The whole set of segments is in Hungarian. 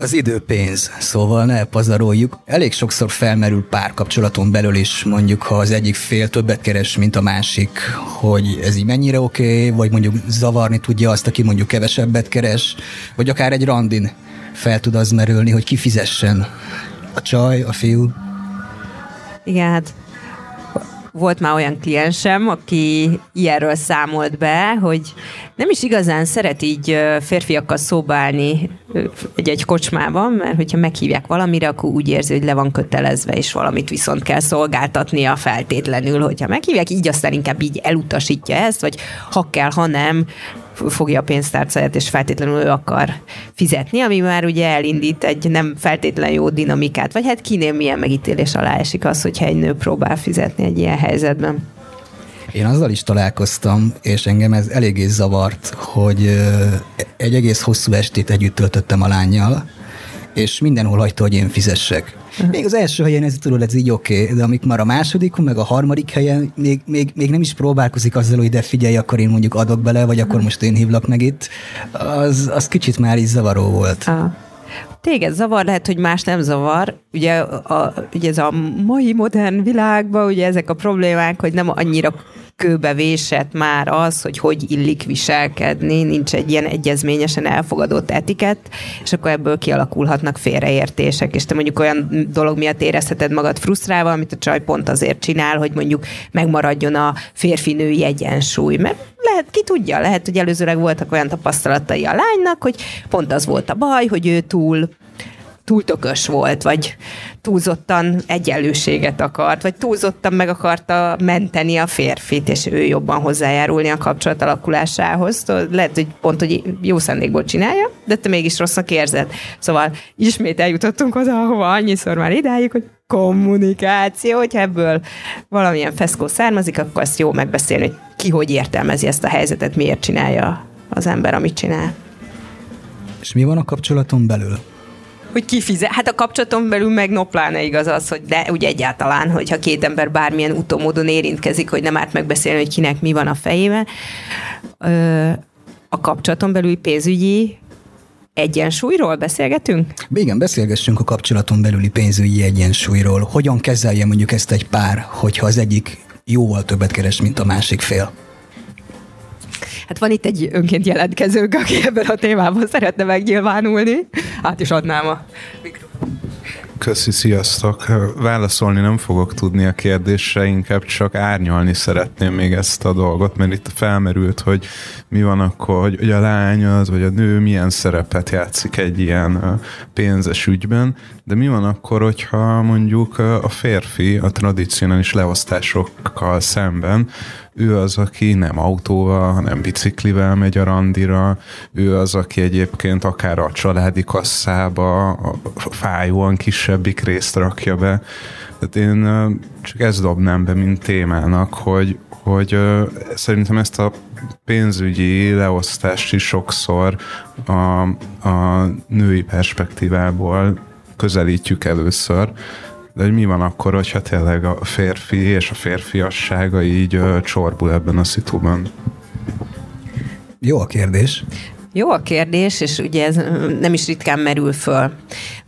Az idő pénz, szóval ne pazaroljuk. Elég sokszor felmerül párkapcsolaton belül is, mondjuk ha az egyik fél többet keres, mint a másik, hogy ez így mennyire oké, okay, vagy mondjuk zavarni tudja azt, aki mondjuk kevesebbet keres, vagy akár egy randin fel tud az merülni, hogy kifizessen a csaj, a fiú. Igen, hát volt már olyan kliensem, aki ilyenről számolt be, hogy nem is igazán szeret így férfiakkal szobálni egy, egy kocsmában, mert hogyha meghívják valamire, akkor úgy érzi, hogy le van kötelezve, és valamit viszont kell szolgáltatnia feltétlenül, hogyha meghívják, így aztán inkább így elutasítja ezt, vagy ha kell, ha nem, fogja a pénztárcáját, és feltétlenül ő akar fizetni, ami már ugye elindít egy nem feltétlen jó dinamikát, vagy hát kinél milyen megítélés alá esik az, hogyha egy nő próbál fizetni egy ilyen helyzetben. Én azzal is találkoztam, és engem ez eléggé zavart, hogy egy egész hosszú estét együtt töltöttem a lányjal, és mindenhol hagyta, hogy én fizessek. Még az első helyen ez tudod, ez így oké, okay, de amik már a második, meg a harmadik helyen még, még, még nem is próbálkozik azzal, hogy de figyelj, akkor én mondjuk adok bele, vagy akkor most én hívlak meg itt, az, az kicsit már is zavaró volt. Ah. Téged zavar, lehet, hogy más nem zavar. Ugye, a, ugye ez a mai modern világban, ugye ezek a problémák, hogy nem annyira kőbe vésett már az, hogy hogy illik viselkedni, nincs egy ilyen egyezményesen elfogadott etikett, és akkor ebből kialakulhatnak félreértések, és te mondjuk olyan dolog miatt érezheted magad frusztrálva, amit a csaj pont azért csinál, hogy mondjuk megmaradjon a férfi-női egyensúly, mert lehet, ki tudja, lehet, hogy előzőleg voltak olyan tapasztalatai a lánynak, hogy pont az volt a baj, hogy ő túl túl tökös volt, vagy túlzottan egyenlőséget akart, vagy túlzottan meg akarta menteni a férfit, és ő jobban hozzájárulni a kapcsolat alakulásához. Lehet, hogy pont, hogy jó szándékból csinálja, de te mégis rossznak érzed. Szóval ismét eljutottunk oda, ahova annyiszor már idáig, hogy kommunikáció, hogyha ebből valamilyen feszkó származik, akkor azt jó megbeszélni, hogy ki hogy értelmezi ezt a helyzetet, miért csinálja az ember, amit csinál. És mi van a kapcsolaton belül? Hogy kifizet. Hát a kapcsolaton belül meg no pláne igaz az, hogy de úgy egyáltalán, hogyha két ember bármilyen utómódon érintkezik, hogy nem árt megbeszélni, hogy kinek mi van a fejében. A kapcsolaton belül pénzügyi egyensúlyról beszélgetünk? Igen, beszélgessünk a kapcsolaton belüli pénzügyi egyensúlyról. Hogyan kezelje mondjuk ezt egy pár, hogyha az egyik jóval többet keres, mint a másik fél? Hát van itt egy önként jelentkezőnk, aki ebben a témában szeretne megnyilvánulni. Át is adnám a mikrofon. Köszi, sziasztok! Válaszolni nem fogok tudni a kérdésre, inkább csak árnyalni szeretném még ezt a dolgot, mert itt felmerült, hogy mi van akkor, hogy, hogy a lány az, vagy a nő milyen szerepet játszik egy ilyen pénzes ügyben, de mi van akkor, hogyha mondjuk a férfi a tradicionális leosztásokkal szemben ő az, aki nem autóval, hanem biciklivel megy a randira, ő az, aki egyébként akár a családi kasszába a fájóan kisebbik részt rakja be. Tehát én csak ezt dobnám be, mint témának, hogy, hogy szerintem ezt a pénzügyi leosztást is sokszor a, a női perspektívából közelítjük először, de hogy mi van akkor, hogyha tényleg a férfi és a férfiassága így ö, csorbul ebben a szituban? Jó a kérdés. Jó a kérdés, és ugye ez nem is ritkán merül föl.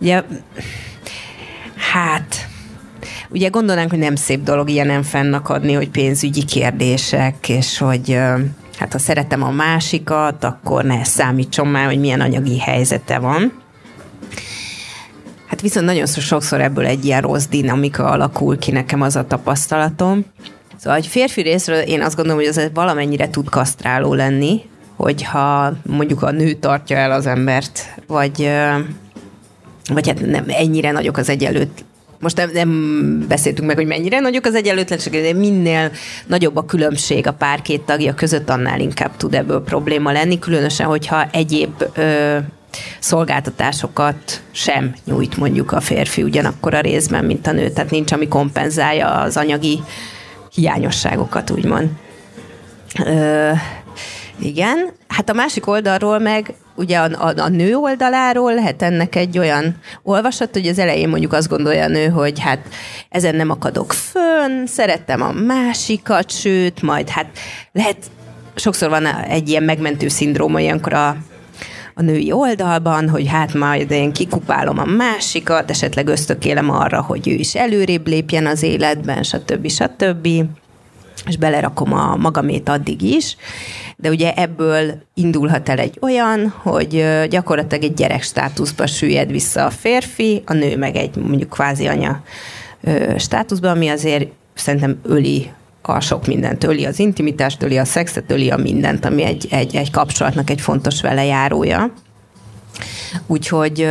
Ugye, hát, ugye gondolnánk, hogy nem szép dolog ilyenem fennakadni, hogy pénzügyi kérdések, és hogy hát ha szeretem a másikat, akkor ne számítson már, hogy milyen anyagi helyzete van. Hát viszont nagyon sokszor ebből egy ilyen rossz dinamika alakul ki, nekem az a tapasztalatom. Szóval egy férfi részről én azt gondolom, hogy ez valamennyire tud kasztráló lenni, hogyha mondjuk a nő tartja el az embert, vagy, vagy hát nem ennyire nagyok az egyenlőt most nem, nem beszéltünk meg, hogy mennyire nagyok az egyenlőtlenség, de minél nagyobb a különbség a pár két tagja között, annál inkább tud ebből probléma lenni, különösen, hogyha egyéb szolgáltatásokat sem nyújt mondjuk a férfi ugyanakkor a részben, mint a nő. Tehát nincs, ami kompenzálja az anyagi hiányosságokat, úgymond. Ö, igen, hát a másik oldalról meg ugye a, a, a nő oldaláról lehet ennek egy olyan olvasat, hogy az elején mondjuk azt gondolja a nő, hogy hát ezen nem akadok fönn, szerettem a másikat, sőt, majd hát lehet, sokszor van egy ilyen megmentő szindróma ilyenkor a, a női oldalban, hogy hát majd én kikupálom a másikat, esetleg ösztökélem arra, hogy ő is előrébb lépjen az életben, stb. stb és belerakom a magamét addig is, de ugye ebből indulhat el egy olyan, hogy gyakorlatilag egy gyerek státuszba süllyed vissza a férfi, a nő meg egy mondjuk kvázi anya státuszba, ami azért szerintem öli a sok mindent. Öli az intimitást, öli a szexet, öli a mindent, ami egy, egy, egy kapcsolatnak egy fontos velejárója. Úgyhogy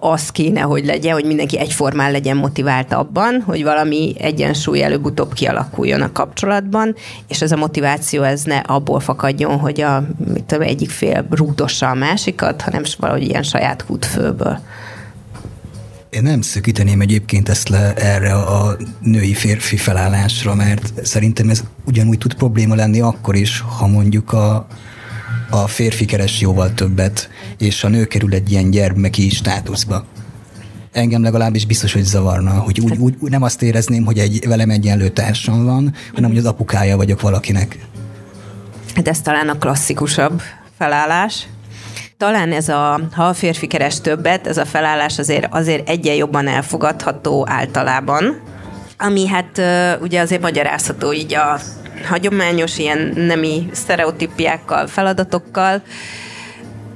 az kéne, hogy legyen, hogy mindenki egyformán legyen motivált abban, hogy valami egyensúly előbb-utóbb kialakuljon a kapcsolatban, és ez a motiváció ez ne abból fakadjon, hogy a, mit tudom, egyik fél rúdossa a másikat, hanem valahogy ilyen saját hútfőből. Én nem szökíteném egyébként ezt le erre a női-férfi felállásra, mert szerintem ez ugyanúgy tud probléma lenni akkor is, ha mondjuk a, a férfi keres jóval többet, és a nő kerül egy ilyen gyermeki státuszba. Engem legalábbis biztos, hogy zavarna, hogy úgy, úgy, úgy nem azt érezném, hogy egy velem egyenlő társam van, hanem hogy az apukája vagyok valakinek. Hát ez talán a klasszikusabb felállás. Talán ez a, ha a férfi keres többet, ez a felállás azért, azért egyen jobban elfogadható általában, ami hát ugye azért magyarázható így a hagyományos ilyen nemi sztereotípiákkal, feladatokkal,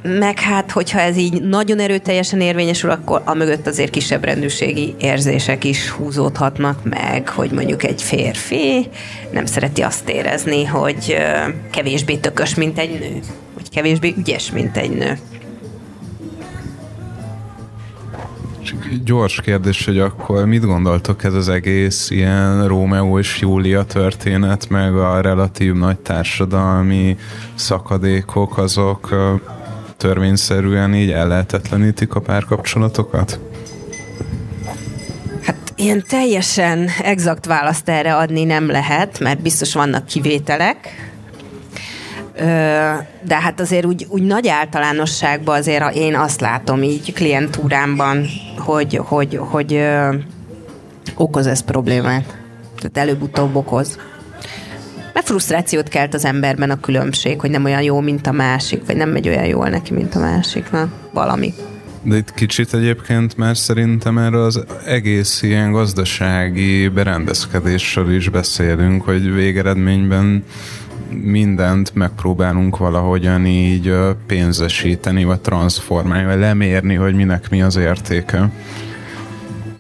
meg hát, hogyha ez így nagyon erőteljesen érvényesül, akkor a mögött azért kisebb rendőrségi érzések is húzódhatnak meg, hogy mondjuk egy férfi nem szereti azt érezni, hogy kevésbé tökös, mint egy nő, kevésbé ügyes, mint egy nő. gyors kérdés, hogy akkor mit gondoltok ez az egész ilyen Rómeó és Júlia történet, meg a relatív nagy társadalmi szakadékok, azok törvényszerűen így ellehetetlenítik a párkapcsolatokat? Hát ilyen teljesen exakt választ erre adni nem lehet, mert biztos vannak kivételek, de hát azért úgy, úgy nagy általánosságban azért én azt látom így klientúrámban, hogy, hogy, hogy okoz ez problémát. Tehát előbb-utóbb okoz. Mert frusztrációt kelt az emberben a különbség, hogy nem olyan jó, mint a másik, vagy nem megy olyan jól neki, mint a másiknak. Valami. De itt kicsit egyébként már szerintem erről az egész ilyen gazdasági berendezkedésről is beszélünk, hogy végeredményben mindent megpróbálunk valahogyan így pénzesíteni, vagy transformálni, vagy lemérni, hogy minek mi az értéke.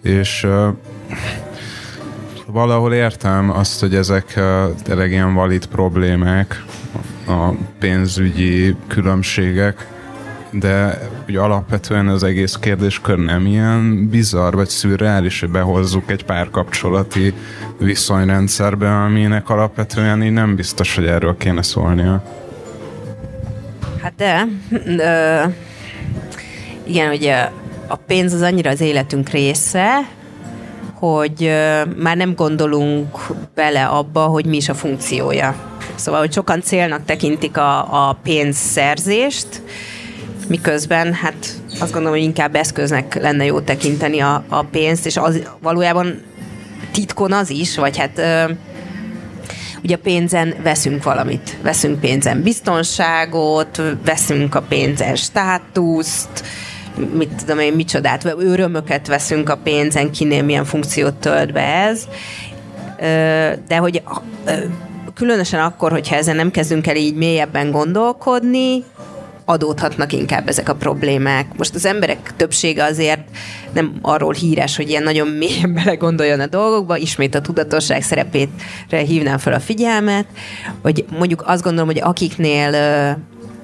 És valahol értem azt, hogy ezek tényleg ilyen valid problémák, a pénzügyi különbségek, de ugye alapvetően az egész kérdéskör nem ilyen bizarr vagy szürreális, hogy behozzuk egy párkapcsolati viszonyrendszerbe, aminek alapvetően így nem biztos, hogy erről kéne szólnia. Hát de, ö, igen, ugye a pénz az annyira az életünk része, hogy már nem gondolunk bele abba, hogy mi is a funkciója. Szóval, hogy sokan célnak tekintik a, a pénzszerzést, miközben hát azt gondolom, hogy inkább eszköznek lenne jó tekinteni a, a pénzt, és az valójában titkon az is, vagy hát ö, ugye pénzen veszünk valamit. Veszünk pénzen biztonságot, veszünk a pénzen státuszt, mit tudom én, micsodát, örömöket veszünk a pénzen, kinél milyen funkciót tölt be ez. De hogy különösen akkor, hogyha ezen nem kezdünk el így mélyebben gondolkodni, adódhatnak inkább ezek a problémák. Most az emberek többsége azért nem arról híres, hogy ilyen nagyon mélyen belegondoljon a dolgokba, ismét a tudatosság szerepét hívnám fel a figyelmet, hogy mondjuk azt gondolom, hogy akiknél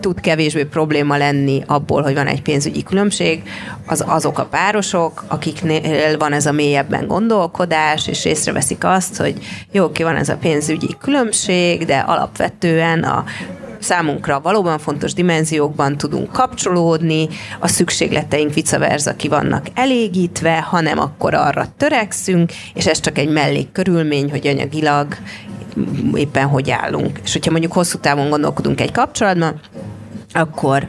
tud kevésbé probléma lenni abból, hogy van egy pénzügyi különbség, az azok a párosok, akiknél van ez a mélyebben gondolkodás, és észreveszik azt, hogy jó, oké, van ez a pénzügyi különbség, de alapvetően a számunkra valóban fontos dimenziókban tudunk kapcsolódni, a szükségleteink vice versa ki vannak elégítve, hanem akkor arra törekszünk, és ez csak egy mellékkörülmény, hogy anyagilag éppen hogy állunk. És hogyha mondjuk hosszú távon gondolkodunk egy kapcsolatban, akkor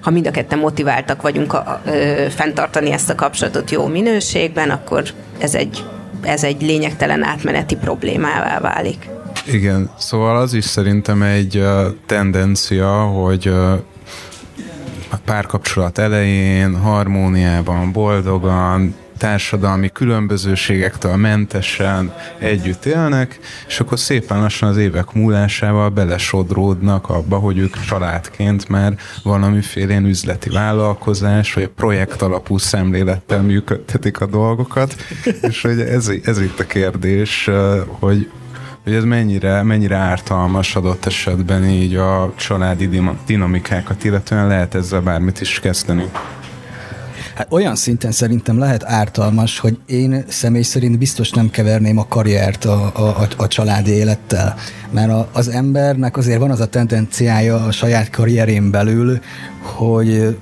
ha mind a ketten motiváltak vagyunk a, ö, fenntartani ezt a kapcsolatot jó minőségben, akkor ez egy, ez egy lényegtelen átmeneti problémává válik. Igen, szóval az is szerintem egy uh, tendencia, hogy uh, párkapcsolat elején, harmóniában, boldogan, társadalmi különbözőségektől mentesen együtt élnek, és akkor szépen lassan az évek múlásával belesodródnak abba, hogy ők családként már valamiféle üzleti vállalkozás, vagy projekt alapú szemlélettel működtetik a dolgokat, és hogy ez, ez itt a kérdés, hogy hogy ez mennyire, mennyire ártalmas adott esetben így a családi dinamikákat, illetően lehet ezzel bármit is kezdeni. Hát olyan szinten szerintem lehet ártalmas, hogy én személy szerint biztos nem keverném a karriert a, a, a családi élettel. Mert a, az embernek azért van az a tendenciája a saját karrierén belül, hogy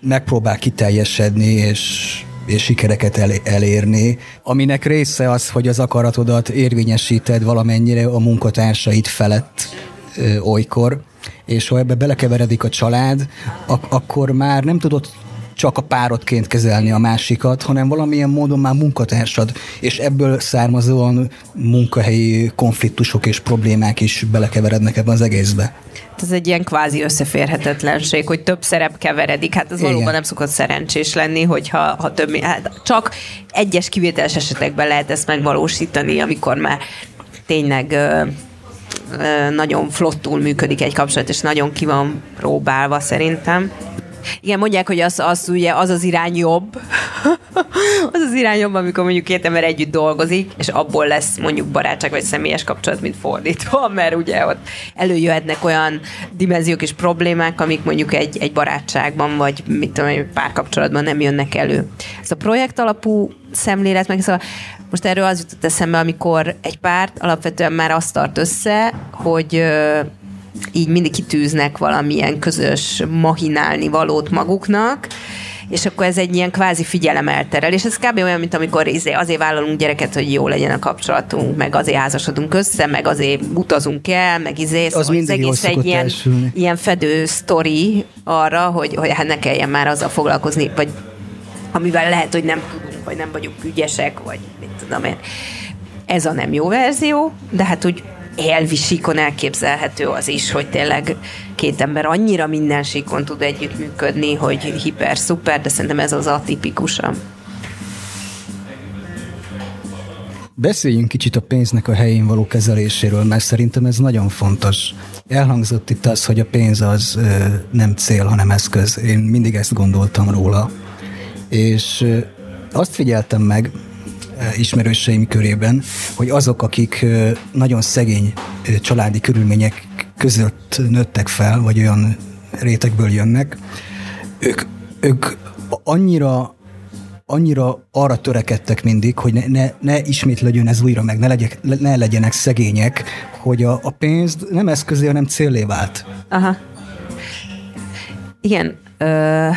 megpróbál kiteljesedni, és és sikereket elérni, aminek része az, hogy az akaratodat érvényesíted valamennyire a munkatársait felett ö, olykor, és ha ebbe belekeveredik a család, ak- akkor már nem tudod csak a párodként kezelni a másikat, hanem valamilyen módon már munkatársad, és ebből származóan munkahelyi konfliktusok és problémák is belekeverednek ebben az egészbe. Ez egy ilyen kvázi összeférhetetlenség, hogy több szerep keveredik. Hát az Igen. valóban nem szokott szerencsés lenni, hogyha ha több, hát csak egyes kivételes esetekben lehet ezt megvalósítani, amikor már tényleg nagyon flottul működik egy kapcsolat, és nagyon ki van próbálva szerintem. Igen, mondják, hogy az, az, ugye, az az irány jobb. az az irány jobb, amikor mondjuk két ember együtt dolgozik, és abból lesz mondjuk barátság vagy személyes kapcsolat, mint fordítva, mert ugye ott előjöhetnek olyan dimenziók és problémák, amik mondjuk egy, egy barátságban, vagy mit tudom, egy párkapcsolatban nem jönnek elő. Ez a projekt alapú szemlélet, meg szóval most erről az jutott eszembe, amikor egy párt alapvetően már azt tart össze, hogy így mindig kitűznek valamilyen közös mahinálni valót maguknak, és akkor ez egy ilyen kvázi figyelemelterel, és ez kb. olyan, mint amikor izé, azért vállalunk gyereket, hogy jó legyen a kapcsolatunk, meg azért házasodunk össze, meg azért utazunk el, meg izé, az, szóval az egész egy ilyen, ilyen fedő sztori arra, hogy, hogy hát ne kelljen már azzal foglalkozni, vagy amivel lehet, hogy nem tudunk, vagy nem vagyunk ügyesek, vagy mit tudom én. Ez a nem jó verzió, de hát úgy elvi síkon elképzelhető az is, hogy tényleg két ember annyira minden síkon tud együttműködni, hogy hiper-szuper, de szerintem ez az atipikusan. Beszéljünk kicsit a pénznek a helyén való kezeléséről, mert szerintem ez nagyon fontos. Elhangzott itt az, hogy a pénz az nem cél, hanem eszköz. Én mindig ezt gondoltam róla. És azt figyeltem meg, ismerőseim körében, hogy azok, akik nagyon szegény családi körülmények között nőttek fel, vagy olyan rétegből jönnek, ők, ők annyira annyira arra törekedtek mindig, hogy ne, ne, ne ismétlődjön ez újra meg, ne, legyek, ne legyenek szegények, hogy a, a pénz nem eszközé, hanem célé vált. Aha. Igen. Ö,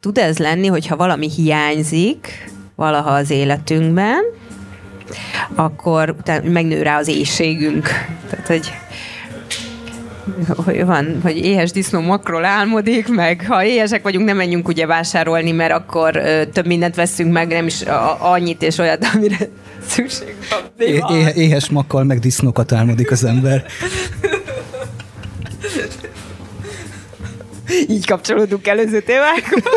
tud ez lenni, hogyha valami hiányzik, valaha az életünkben, akkor utána megnő rá az éjségünk. Tehát, hogy hogy van, hogy éhes disznó makról álmodik, meg ha éhesek vagyunk, nem menjünk ugye vásárolni, mert akkor ö, több mindent veszünk meg, nem is a, annyit és olyat, amire szükség van. É- éhes makkal meg disznókat álmodik az ember. Így kapcsolódunk előző témákhoz.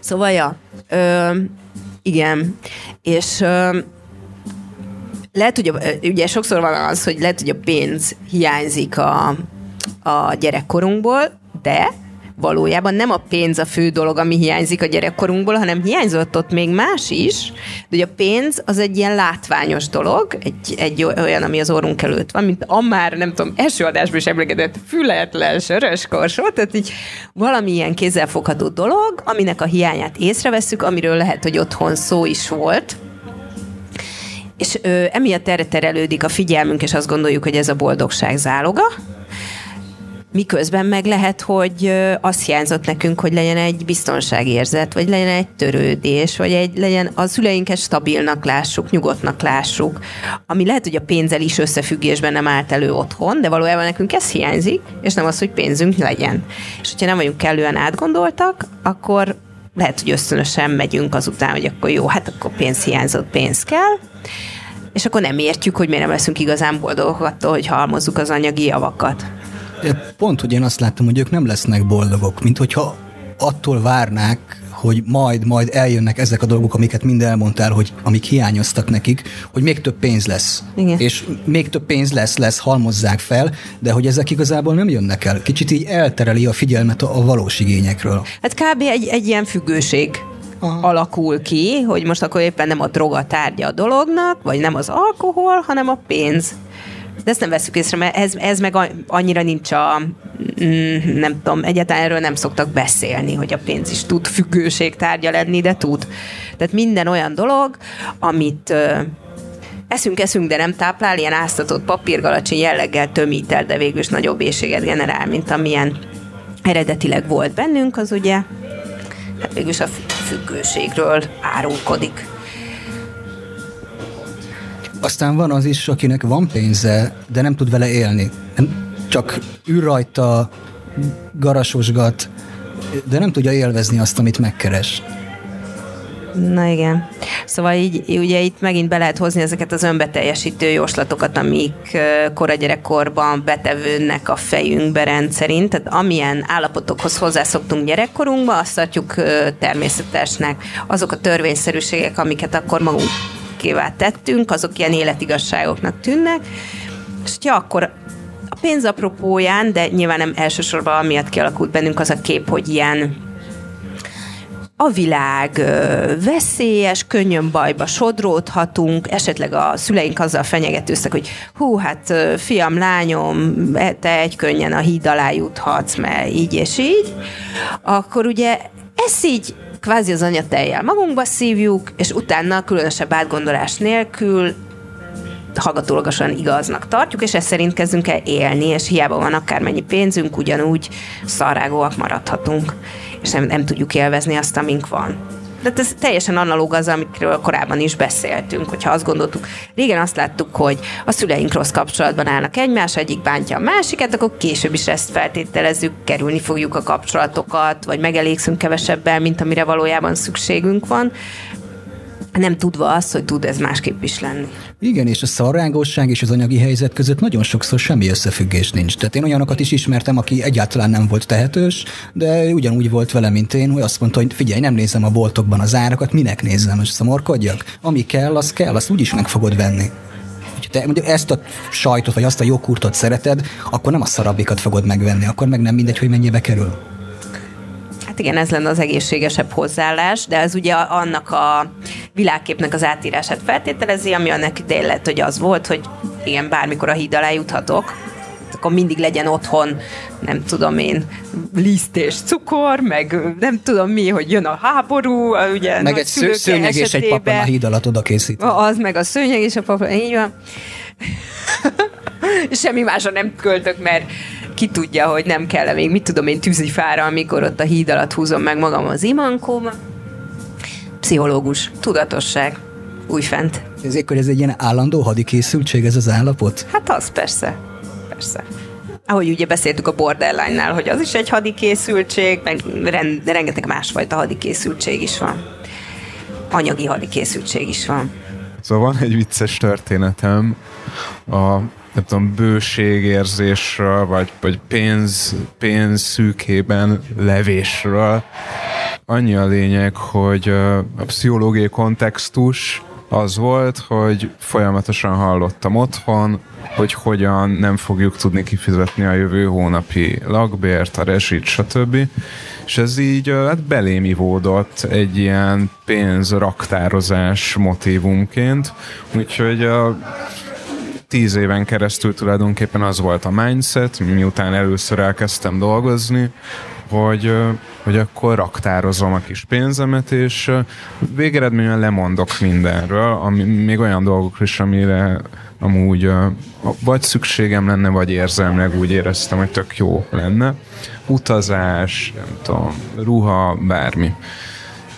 Szóval, ja, Ö, igen, és ö, lehet, hogy a, ugye sokszor van az, hogy lehet, hogy a pénz hiányzik a, a gyerekkorunkból, de valójában nem a pénz a fő dolog, ami hiányzik a gyerekkorunkból, hanem hiányzott ott még más is, de a pénz az egy ilyen látványos dolog, egy, egy olyan, ami az orrunk előtt van, mint a már, nem tudom, első adásban is emlegetett fületlen sörös korsó, tehát így valamilyen kézzelfogható dolog, aminek a hiányát észreveszünk, amiről lehet, hogy otthon szó is volt, és ö, emiatt erre terelődik a figyelmünk, és azt gondoljuk, hogy ez a boldogság záloga, Miközben meg lehet, hogy azt hiányzott nekünk, hogy legyen egy biztonságérzet, vagy legyen egy törődés, vagy egy, legyen a szüleinket stabilnak lássuk, nyugodtnak lássuk, ami lehet, hogy a pénzzel is összefüggésben nem állt elő otthon, de valójában nekünk ez hiányzik, és nem az, hogy pénzünk legyen. És hogyha nem vagyunk kellően átgondoltak, akkor lehet, hogy ösztönösen megyünk azután, hogy akkor jó, hát akkor pénz hiányzott, pénz kell, és akkor nem értjük, hogy miért nem leszünk igazán boldogok attól, hogy halmozzuk az anyagi javakat. Pont, hogy én azt láttam, hogy ők nem lesznek boldogok, mint hogyha attól várnák, hogy majd, majd eljönnek ezek a dolgok, amiket mind elmondtál, hogy amik hiányoztak nekik, hogy még több pénz lesz. Igen. És még több pénz lesz, lesz, halmozzák fel, de hogy ezek igazából nem jönnek el. Kicsit így eltereli a figyelmet a, a valós igényekről. Hát kb. egy, egy ilyen függőség Aha. alakul ki, hogy most akkor éppen nem a droga tárgya a dolognak, vagy nem az alkohol, hanem a pénz. De ezt nem veszük észre, mert ez, ez meg annyira nincs a, mm, nem tudom, egyáltalán erről nem szoktak beszélni, hogy a pénz is tud függőség tárgya lenni, de tud. Tehát minden olyan dolog, amit eszünk, eszünk, de nem táplál, ilyen áztatott papírgalacsi jelleggel tömít el, de végül is nagyobb éjséget generál, mint amilyen eredetileg volt bennünk, az ugye hát végül is a függőségről árulkodik. Aztán van az is, akinek van pénze, de nem tud vele élni. Csak ül rajta, garasosgat, de nem tudja élvezni azt, amit megkeres. Na igen. Szóval így, ugye itt megint be lehet hozni ezeket az önbeteljesítő jóslatokat, amik kora gyerekkorban betevődnek a fejünkbe rendszerint. Tehát amilyen állapotokhoz hozzászoktunk gyerekkorunkba, azt tartjuk természetesnek. Azok a törvényszerűségek, amiket akkor magunk magunkévá tettünk, azok ilyen életigasságoknak tűnnek, és ja, akkor a pénz apropóján, de nyilván nem elsősorban amiatt kialakult bennünk az a kép, hogy ilyen a világ veszélyes, könnyön bajba sodródhatunk, esetleg a szüleink azzal fenyegetőztek, hogy hú, hát fiam, lányom, te egy könnyen a híd alá juthatsz, mert így és így, akkor ugye ez így kvázi az anyatejjel magunkba szívjuk, és utána különösebb átgondolás nélkül hallgatólagosan igaznak tartjuk, és ezt szerint kezdünk el élni, és hiába van akármennyi pénzünk, ugyanúgy szarágóak maradhatunk, és nem, nem tudjuk élvezni azt, amink van. De ez teljesen analóg az, amikről korábban is beszéltünk, hogyha azt gondoltuk. Régen azt láttuk, hogy a szüleink rossz kapcsolatban állnak egymás, egyik bántja a másikat, akkor később is ezt feltételezzük, kerülni fogjuk a kapcsolatokat, vagy megelégszünk kevesebbel, mint amire valójában szükségünk van nem tudva azt, hogy tud ez másképp is lenni. Igen, és a szarrágosság és az anyagi helyzet között nagyon sokszor semmi összefüggés nincs. Tehát én olyanokat is ismertem, aki egyáltalán nem volt tehetős, de ugyanúgy volt vele, mint én, hogy azt mondta, hogy figyelj, nem nézem a boltokban az árakat, minek nézem, és szomorkodjak? Ami kell, az kell, azt úgyis meg fogod venni te mondjuk ezt a sajtot, vagy azt a joghurtot szereted, akkor nem a szarabbikat fogod megvenni, akkor meg nem mindegy, hogy mennyibe kerül. Hát igen, ez lenne az egészségesebb hozzáállás, de ez ugye annak a világképnek az átírását feltételezi, ami annak idején lett, hogy az volt, hogy igen, bármikor a híd alá juthatok, akkor mindig legyen otthon, nem tudom én, liszt és cukor, meg nem tudom mi, hogy jön a háború, ugye meg egy sző, szőnyeg és egy papan a híd alatt oda készít. Az meg a szőnyeg és a papan, így van. Semmi másra nem költök, mert ki tudja, hogy nem kell még, mit tudom én, tűzifára, amikor ott a híd alatt húzom meg magam az imankóba. Pszichológus, tudatosság, újfent. Ezért, hogy ez egy ilyen állandó hadikészültség ez az állapot? Hát az persze, persze. Ahogy ugye beszéltük a borderline-nál, hogy az is egy hadikészültség, meg rengeteg másfajta hadikészültség is van. Anyagi hadikészültség is van. Szóval van egy vicces történetem a nem tudom, bőségérzésről, vagy, vagy pénz, pénz szűkében levésről. Annyi a lényeg, hogy a pszichológiai kontextus az volt, hogy folyamatosan hallottam otthon, hogy hogyan nem fogjuk tudni kifizetni a jövő hónapi lakbért, a rezsit, stb. És ez így hát belém ivódott egy ilyen pénzraktározás motivumként, úgyhogy a tíz éven keresztül tulajdonképpen az volt a mindset, miután először elkezdtem dolgozni, hogy, hogy akkor raktározom a kis pénzemet, és végeredményben lemondok mindenről, ami, még olyan dolgok is, amire amúgy vagy szükségem lenne, vagy érzelmileg úgy éreztem, hogy tök jó lenne. Utazás, nem tudom, ruha, bármi.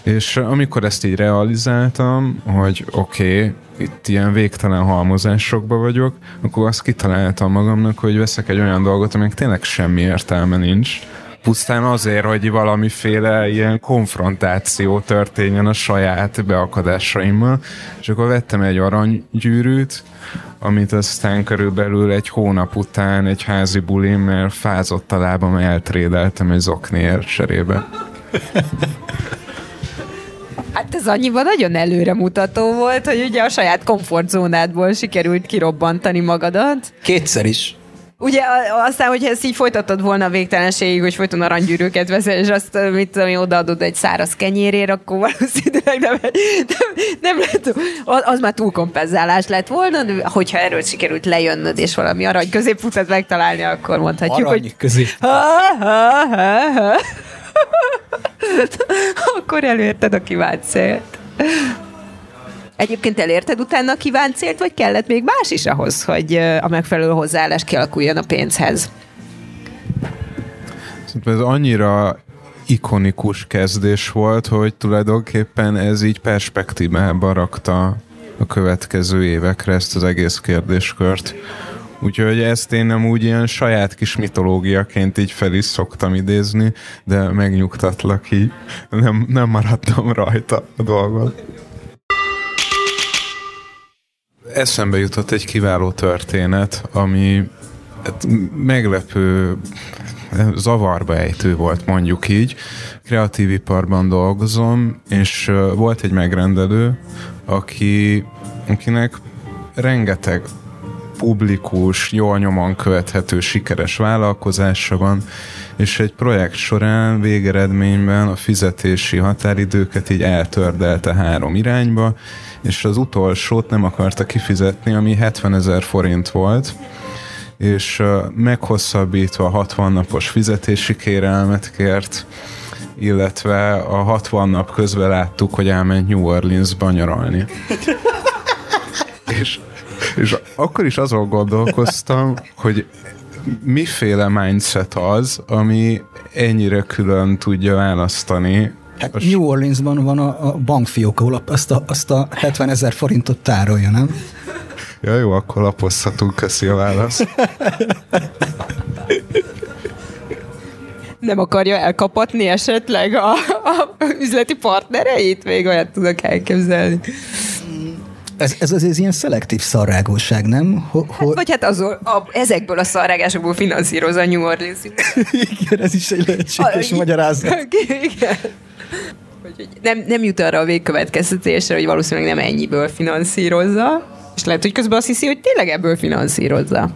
És amikor ezt így realizáltam, hogy oké, okay, itt ilyen végtelen halmozásokba vagyok, akkor azt kitaláltam magamnak, hogy veszek egy olyan dolgot, aminek tényleg semmi értelme nincs, pusztán azért, hogy valamiféle ilyen konfrontáció történjen a saját beakadásaimmal. És akkor vettem egy aranygyűrűt, amit aztán körülbelül egy hónap után egy házi bulim, mert fázott a lábam, eltrédeltem egy zokniért cserébe. Hát ez annyiban nagyon előremutató volt, hogy ugye a saját komfortzónádból sikerült kirobbantani magadat. Kétszer is. Ugye aztán, hogyha ezt így folytatod volna a végtelenségig, hogy folyton aranygyűrűket veszel, és azt, mit tudom én, odaadod egy száraz kenyérér, akkor valószínűleg nem, nem, nem lehet, az már túlkompenzálás lett volna, de hogyha erről sikerült lejönnöd, és valami arany középfutat megtalálni, akkor mondhatjuk, arany hogy... közép. Ha, ha, ha, ha. akkor elérted a kívánt célt. Egyébként elérted utána a kívánt célt, vagy kellett még más is ahhoz, hogy a megfelelő hozzáállás kialakuljon a pénzhez? Ez annyira ikonikus kezdés volt, hogy tulajdonképpen ez így perspektívába rakta a következő évekre ezt az egész kérdéskört. Úgyhogy ezt én nem úgy ilyen saját kis mitológiaként így fel is szoktam idézni, de megnyugtatlak így, nem, nem maradtam rajta a dolgot eszembe jutott egy kiváló történet, ami hát, meglepő, zavarba ejtő volt, mondjuk így. Kreatív iparban dolgozom, és volt egy megrendelő, aki, akinek rengeteg publikus, jól nyomon követhető, sikeres vállalkozása van, és egy projekt során végeredményben a fizetési határidőket így eltördelte három irányba, és az utolsót nem akarta kifizetni, ami 70 ezer forint volt, és meghosszabbítva a 60 napos fizetési kérelmet kért, illetve a 60 nap közben láttuk, hogy elment New Orleansba nyaralni. és, és akkor is azon gondolkoztam, hogy miféle mindset az, ami ennyire külön tudja választani Hát a New Orleansban van a, a bankfiók, ahol azt a, azt a 70 ezer forintot tárolja, nem? Ja, jó, akkor lapozhatunk, köszi a választ. Nem akarja elkapatni esetleg a, a üzleti partnereit? Még olyat tudok elképzelni. Ez, ez azért ilyen szelektív szarrágóság, nem? Ho, ho... Hát, vagy hát az, a, ezekből a szarrágásokból finanszíroz a New Orleans. Igen, ez is egy lehetséges magyarázat. Igen. Nem, nem jut arra a végkövetkeztetésre, hogy valószínűleg nem ennyiből finanszírozza, és lehet, hogy közben azt hiszi, hogy tényleg ebből finanszírozza.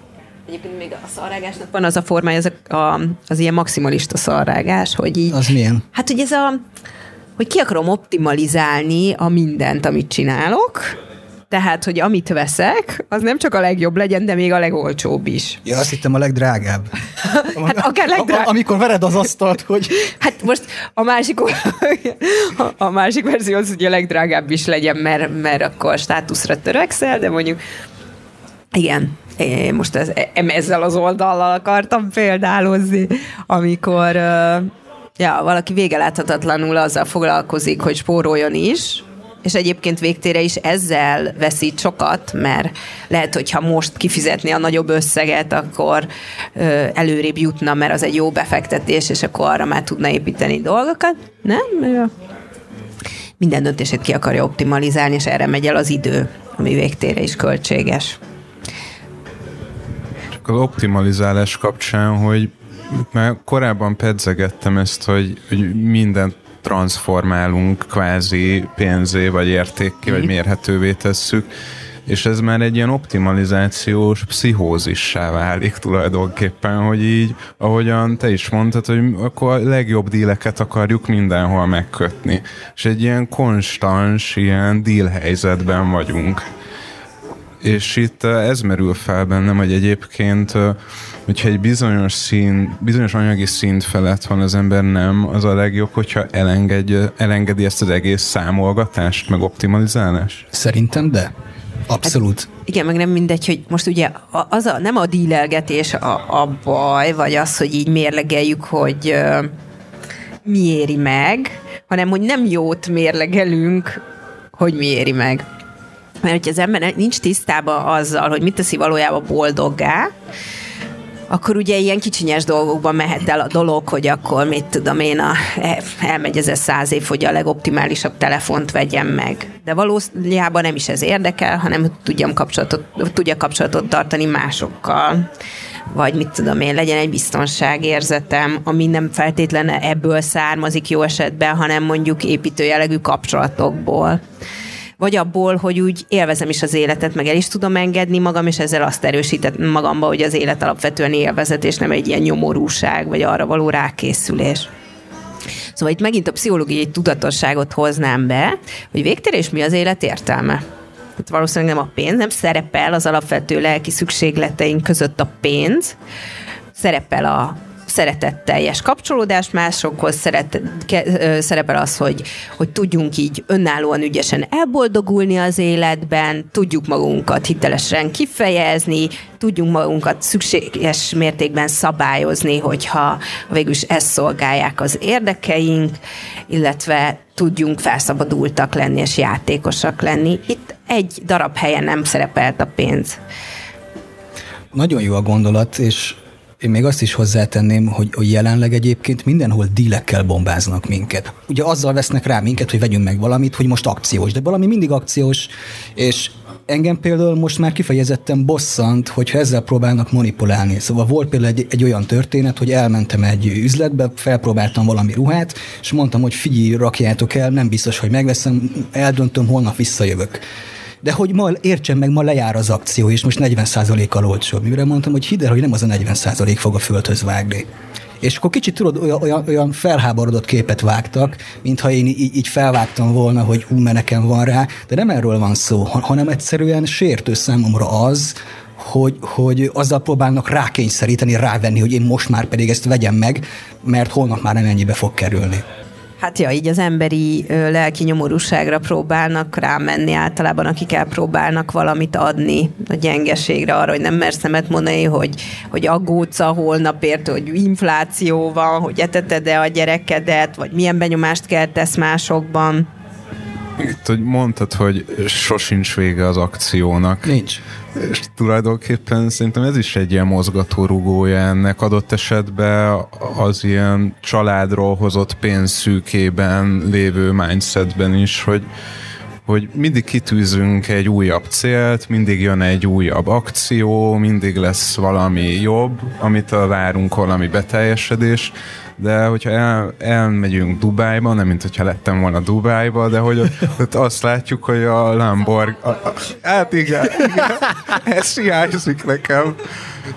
Egyébként még a szarrágásnak van az a formája, az, a, az ilyen maximalista szarrágás, hogy így... Az milyen? Hát, hogy ez a hogy ki akarom optimalizálni a mindent, amit csinálok, tehát, hogy amit veszek, az nem csak a legjobb legyen, de még a legolcsóbb is. Ja, azt hittem a legdrágább. hát akár legdrágább. Amikor vered az asztalt, hogy... Hát most a másik, a másik verzió az, hogy a legdrágább is legyen, mert, mert akkor státuszra törekszel, de mondjuk igen, én most ez, ezzel az oldallal akartam példálozni, amikor ja, valaki végeláthatatlanul azzal foglalkozik, hogy spóroljon is, és egyébként végtére is ezzel veszít sokat, mert lehet, hogyha most kifizetni a nagyobb összeget, akkor előrébb jutna, mert az egy jó befektetés, és akkor arra már tudna építeni dolgokat. Nem? Minden döntését ki akarja optimalizálni, és erre megy el az idő, ami végtére is költséges. Csak az optimalizálás kapcsán, hogy már korábban pedzegettem ezt, hogy, hogy mindent transformálunk kvázi pénzé, vagy értékké, vagy mhm. mérhetővé tesszük, és ez már egy ilyen optimalizációs pszichózissá válik tulajdonképpen, hogy így, ahogyan te is mondtad, hogy akkor a legjobb díleket akarjuk mindenhol megkötni. És egy ilyen konstans, ilyen díl helyzetben vagyunk. És itt eh, ez merül fel bennem, hogy egyébként eh, hogyha egy bizonyos szín, bizonyos anyagi szint felett van az ember nem, az a legjobb, hogyha elengedje, elengedi ezt az egész számolgatást, meg optimalizálást? Szerintem de. Abszolút. Hát, igen, meg nem mindegy, hogy most ugye az a, nem a dílelgetés a, a baj, vagy az, hogy így mérlegeljük, hogy uh, mi éri meg, hanem hogy nem jót mérlegelünk, hogy mi éri meg. Mert hogyha az ember nincs tisztában azzal, hogy mit teszi valójában boldoggá, akkor ugye ilyen kicsinyes dolgokban mehet el a dolog, hogy akkor mit tudom én, a, elmegy ez a száz év, hogy a legoptimálisabb telefont vegyem meg. De valójában nem is ez érdekel, hanem tudjam kapcsolatot, tudja kapcsolatot tartani másokkal vagy mit tudom én, legyen egy biztonságérzetem, ami nem feltétlen ebből származik jó esetben, hanem mondjuk építőjelegű kapcsolatokból vagy abból, hogy úgy élvezem is az életet, meg el is tudom engedni magam, és ezzel azt erősített magamba, hogy az élet alapvetően élvezet, és nem egy ilyen nyomorúság, vagy arra való rákészülés. Szóval itt megint a pszichológiai tudatosságot hoznám be, hogy végtérés mi az élet értelme. Tehát valószínűleg nem a pénz, nem szerepel az alapvető lelki szükségleteink között a pénz, szerepel a szeretetteljes kapcsolódás másokhoz, szeret, ke, szerepel az, hogy, hogy tudjunk így önállóan ügyesen elboldogulni az életben, tudjuk magunkat hitelesen kifejezni, tudjunk magunkat szükséges mértékben szabályozni, hogyha végül is szolgálják az érdekeink, illetve tudjunk felszabadultak lenni és játékosak lenni. Itt egy darab helyen nem szerepelt a pénz. Nagyon jó a gondolat, és én még azt is hozzátenném, hogy, hogy jelenleg egyébként mindenhol dílekkel bombáznak minket. Ugye azzal vesznek rá minket, hogy vegyünk meg valamit, hogy most akciós, de valami mindig akciós, és engem például most már kifejezetten bosszant, hogyha ezzel próbálnak manipulálni. Szóval volt például egy, egy olyan történet, hogy elmentem egy üzletbe, felpróbáltam valami ruhát, és mondtam, hogy figyelj, rakjátok el, nem biztos, hogy megveszem, eldöntöm, holnap visszajövök de hogy ma értsen meg, ma lejár az akció, és most 40%-kal olcsóbb. Mire mondtam, hogy hidd el, hogy nem az a 40% fog a földhöz vágni. És akkor kicsit tudod, olyan, olyan, felháborodott képet vágtak, mintha én így, így felvágtam volna, hogy hú, nekem van rá, de nem erről van szó, hanem egyszerűen sértő számomra az, hogy, hogy azzal próbálnak rákényszeríteni, rávenni, hogy én most már pedig ezt vegyem meg, mert holnap már nem ennyibe fog kerülni. Hát ja, így az emberi ö, lelki nyomorúságra próbálnak rámenni általában, akik elpróbálnak valamit adni a gyengeségre, arra, hogy nem mersz nemet mondani, hogy, hogy aggódsz a holnapért, hogy infláció van, hogy eteted-e a gyerekedet, vagy milyen benyomást keltesz másokban. Itt, hogy mondtad, hogy sosincs vége az akciónak. Nincs. És tulajdonképpen szerintem ez is egy ilyen mozgatórugója ennek adott esetben az ilyen családról hozott pénzszűkében lévő mindsetben is, hogy hogy mindig kitűzünk egy újabb célt, mindig jön egy újabb akció, mindig lesz valami jobb, amit várunk valami beteljesedés, de hogyha el, elmegyünk Dubájba, nem mint hogyha lettem volna Dubájba, de hogy ott azt látjuk, hogy a Lamborg... A, a, hát igen, igen, ez hiányzik nekem.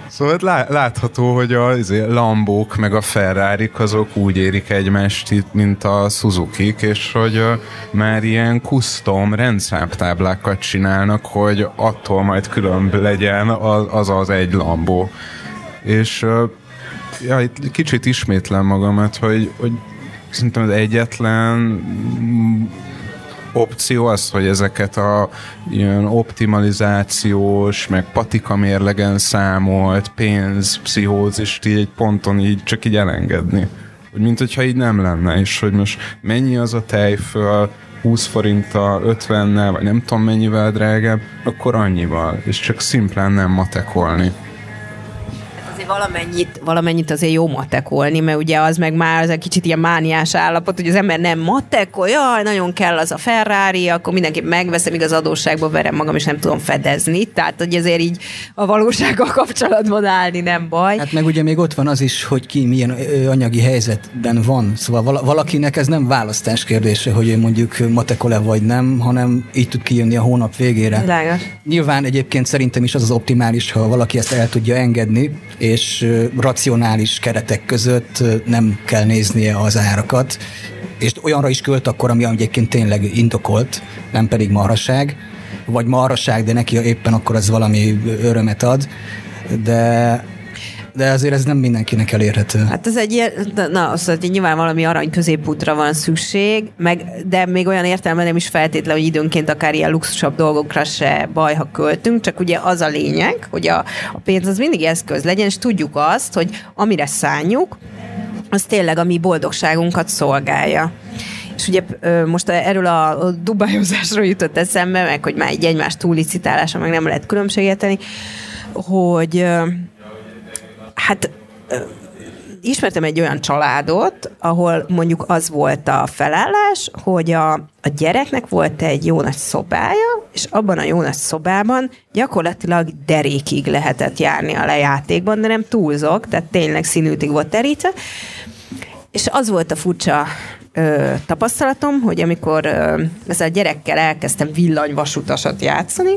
Szóval lá, látható, hogy a izé, Lambók meg a ferrari azok úgy érik egymást itt, mint a suzuki és hogy uh, már ilyen custom rendszámtáblákat csinálnak, hogy attól majd különb legyen az az, az egy Lambó. És uh, ja, itt kicsit ismétlem magamat, hogy, hogy szerintem az egyetlen opció az, hogy ezeket a ilyen optimalizációs, meg patika mérlegen számolt pénz, pszichózist egy ponton így csak így elengedni. Hogy mint hogyha így nem lenne, és hogy most mennyi az a tejföl, 20 forinttal, 50-nel, vagy nem tudom mennyivel drágább, akkor annyival, és csak szimplán nem matekolni azért valamennyit, valamennyit azért jó matekolni, mert ugye az meg már az egy kicsit ilyen mániás állapot, hogy az ember nem matekol, jaj, nagyon kell az a Ferrari, akkor mindenki megveszem, míg az adósságba verem magam, és nem tudom fedezni. Tehát, hogy azért így a valósággal kapcsolatban állni nem baj. Hát meg ugye még ott van az is, hogy ki milyen anyagi helyzetben van. Szóval valakinek ez nem választás kérdése, hogy ő mondjuk matekol-e vagy nem, hanem így tud kijönni a hónap végére. Világos. Nyilván egyébként szerintem is az az optimális, ha valaki ezt el tudja engedni, és racionális keretek között nem kell néznie az árakat, és olyanra is költ akkor, ami egyébként tényleg indokolt, nem pedig marhaság, vagy marhaság, de neki éppen akkor az valami örömet ad, de de azért ez nem mindenkinek elérhető. Hát ez egy ilyen, na, az, hogy nyilván valami arany középútra van szükség, meg, de még olyan értelme nem is feltétlenül, hogy időnként akár ilyen luxusabb dolgokra se baj, ha költünk, csak ugye az a lényeg, hogy a, a pénz az mindig eszköz legyen, és tudjuk azt, hogy amire szálljuk, az tényleg a mi boldogságunkat szolgálja. És ugye most erről a dubájozásról jutott eszembe, meg hogy már egy egymás túlicitálása, meg nem lehet különbséget tenni, hogy hát ismertem egy olyan családot, ahol mondjuk az volt a felállás, hogy a, a gyereknek volt egy jó nagy szobája, és abban a jó nagy szobában gyakorlatilag derékig lehetett járni a lejátékban, de nem túlzok, tehát tényleg színűtig volt terítve, és az volt a furcsa ö, tapasztalatom, hogy amikor ö, ezzel a gyerekkel elkezdtem villanyvasutasat játszani,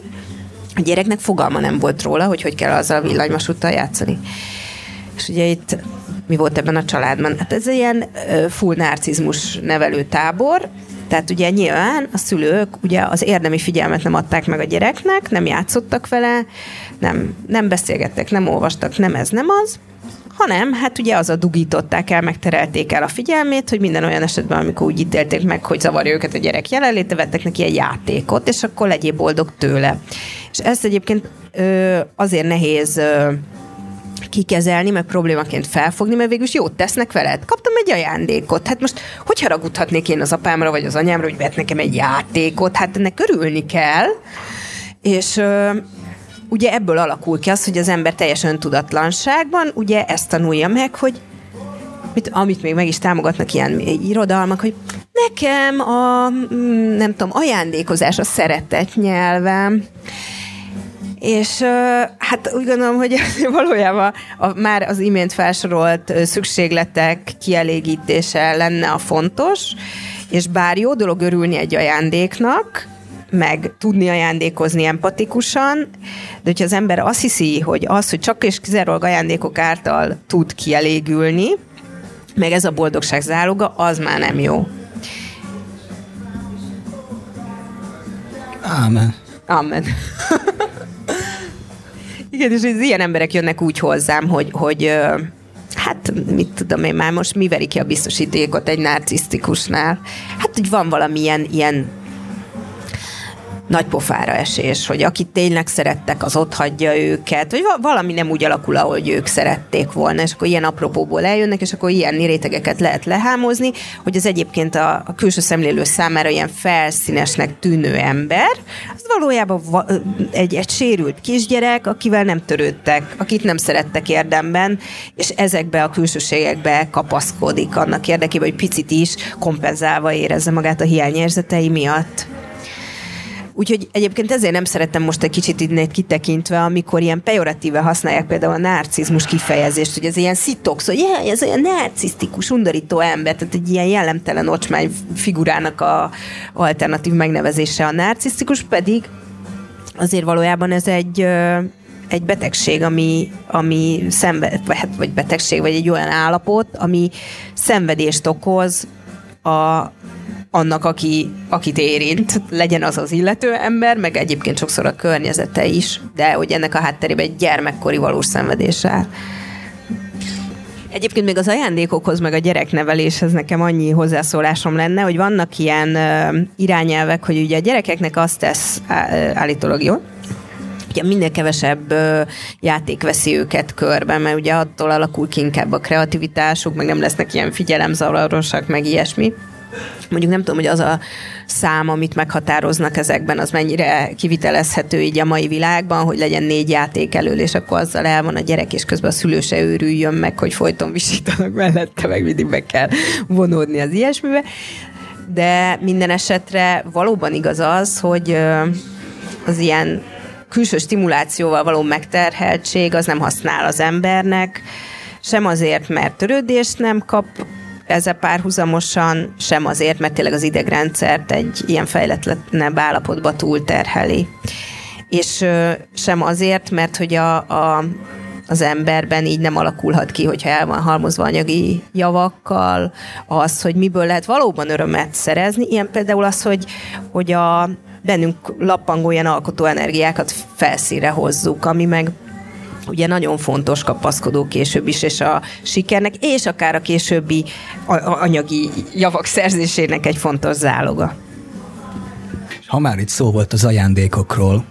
a gyereknek fogalma nem volt róla, hogy hogy kell azzal a villanyvasúttal játszani. És ugye itt mi volt ebben a családban? Hát ez ilyen full narcizmus nevelő tábor, tehát ugye nyilván a szülők ugye az érdemi figyelmet nem adták meg a gyereknek, nem játszottak vele, nem, nem beszélgettek, nem olvastak, nem ez, nem az, hanem hát ugye az a dugították el, megterelték el a figyelmét, hogy minden olyan esetben, amikor úgy ítélték meg, hogy zavarja őket a gyerek jelenléte, vettek neki egy játékot, és akkor legyél boldog tőle. És ezt egyébként ö, azért nehéz ö, kikezelni, meg problémaként felfogni, mert végül is jót tesznek veled. Kaptam egy ajándékot. Hát most hogy haragudhatnék én az apámra, vagy az anyámra, hogy vett nekem egy játékot? Hát ennek örülni kell. És ugye ebből alakul ki az, hogy az ember teljes öntudatlanságban ugye ezt tanulja meg, hogy mit, amit még meg is támogatnak ilyen irodalmak, hogy nekem a, mm, nem tudom, ajándékozás a szeretet nyelvem, és hát úgy gondolom, hogy valójában a, már az imént felsorolt szükségletek kielégítése lenne a fontos, és bár jó dolog örülni egy ajándéknak, meg tudni ajándékozni empatikusan, de hogyha az ember azt hiszi, hogy az, hogy csak és kizárólag ajándékok által tud kielégülni, meg ez a boldogság záloga, az már nem jó. Ámen. Amen. Igen, és az ilyen emberek jönnek úgy hozzám, hogy, hogy hát mit tudom én már most mi veri ki a biztosítékot egy narcisztikusnál? Hát, hogy van valamilyen ilyen nagy pofára esés, hogy akit tényleg szerettek, az ott hagyja őket, vagy valami nem úgy alakul, ahogy ők szerették volna, és akkor ilyen apropóból eljönnek, és akkor ilyen rétegeket lehet lehámozni, hogy az egyébként a, a külső szemlélő számára ilyen felszínesnek tűnő ember, az valójában va- egy, egy sérült kisgyerek, akivel nem törődtek, akit nem szerettek érdemben, és ezekbe a külsőségekbe kapaszkodik annak érdekében, hogy picit is kompenzálva érezze magát a hiányérzetei miatt. Úgyhogy egyébként ezért nem szerettem most egy kicsit így kitekintve, amikor ilyen pejoratíve használják például a narcizmus kifejezést, hogy ez ilyen szitox, hogy yeah, ez olyan narcisztikus, undorító ember, tehát egy ilyen jellemtelen ocsmány figurának a alternatív megnevezése a narcisztikus, pedig azért valójában ez egy egy betegség, ami, ami szenved, hát, vagy betegség, vagy egy olyan állapot, ami szenvedést okoz a, annak, aki, akit érint, legyen az az illető ember, meg egyébként sokszor a környezete is, de hogy ennek a hátterében egy gyermekkori valós szenvedés. Egyébként még az ajándékokhoz, meg a gyerekneveléshez nekem annyi hozzászólásom lenne, hogy vannak ilyen uh, irányelvek, hogy ugye a gyerekeknek azt tesz állítólag jó, ugye minél kevesebb játék veszi őket körbe, mert ugye attól alakul ki inkább a kreativitásuk, meg nem lesznek ilyen figyelemzavarosak, meg ilyesmi mondjuk nem tudom, hogy az a szám, amit meghatároznak ezekben, az mennyire kivitelezhető így a mai világban, hogy legyen négy játék elől, és akkor azzal el van a gyerek, és közben a szülő se őrüljön meg, hogy folyton visítanak mellette, meg mindig meg kell vonódni az ilyesmibe. De minden esetre valóban igaz az, hogy az ilyen külső stimulációval való megterheltség az nem használ az embernek, sem azért, mert törődést nem kap ezzel párhuzamosan sem azért, mert tényleg az idegrendszert egy ilyen fejletlenebb állapotba túlterheli. És sem azért, mert hogy a, a, az emberben így nem alakulhat ki, hogyha el van halmozva anyagi javakkal, az, hogy miből lehet valóban örömet szerezni. Ilyen például az, hogy, hogy a bennünk lappangó ilyen alkotó energiákat felszíre hozzuk, ami meg ugye nagyon fontos kapaszkodó később is, és a sikernek, és akár a későbbi anyagi javak szerzésének egy fontos záloga. Ha már itt szó volt az ajándékokról,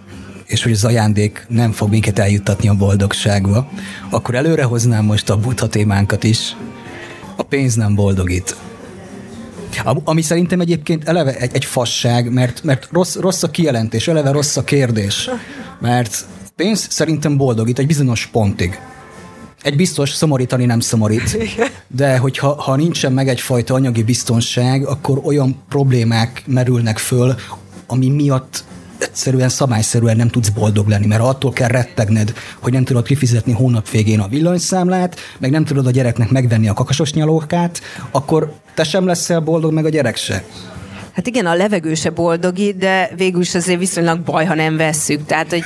és hogy az ajándék nem fog minket eljuttatni a boldogságba, akkor előre hoznám most a buddha témánkat is. A pénz nem boldogít. Ami szerintem egyébként eleve egy, egy fasság, mert, mert rossz, rossz a kijelentés, eleve rossz a kérdés. Mert pénz szerintem boldogít egy bizonyos pontig. egy biztos, szomorítani nem szomorít, de hogyha ha nincsen meg egyfajta anyagi biztonság, akkor olyan problémák merülnek föl, ami miatt egyszerűen szabályszerűen nem tudsz boldog lenni, mert attól kell rettegned, hogy nem tudod kifizetni hónap végén a villanyszámlát, meg nem tudod a gyereknek megvenni a kakasos nyalókát, akkor te sem leszel boldog, meg a gyerek se. Hát igen, a levegő se boldogít, de végül is azért viszonylag baj, ha nem vesszük. Tehát, hogy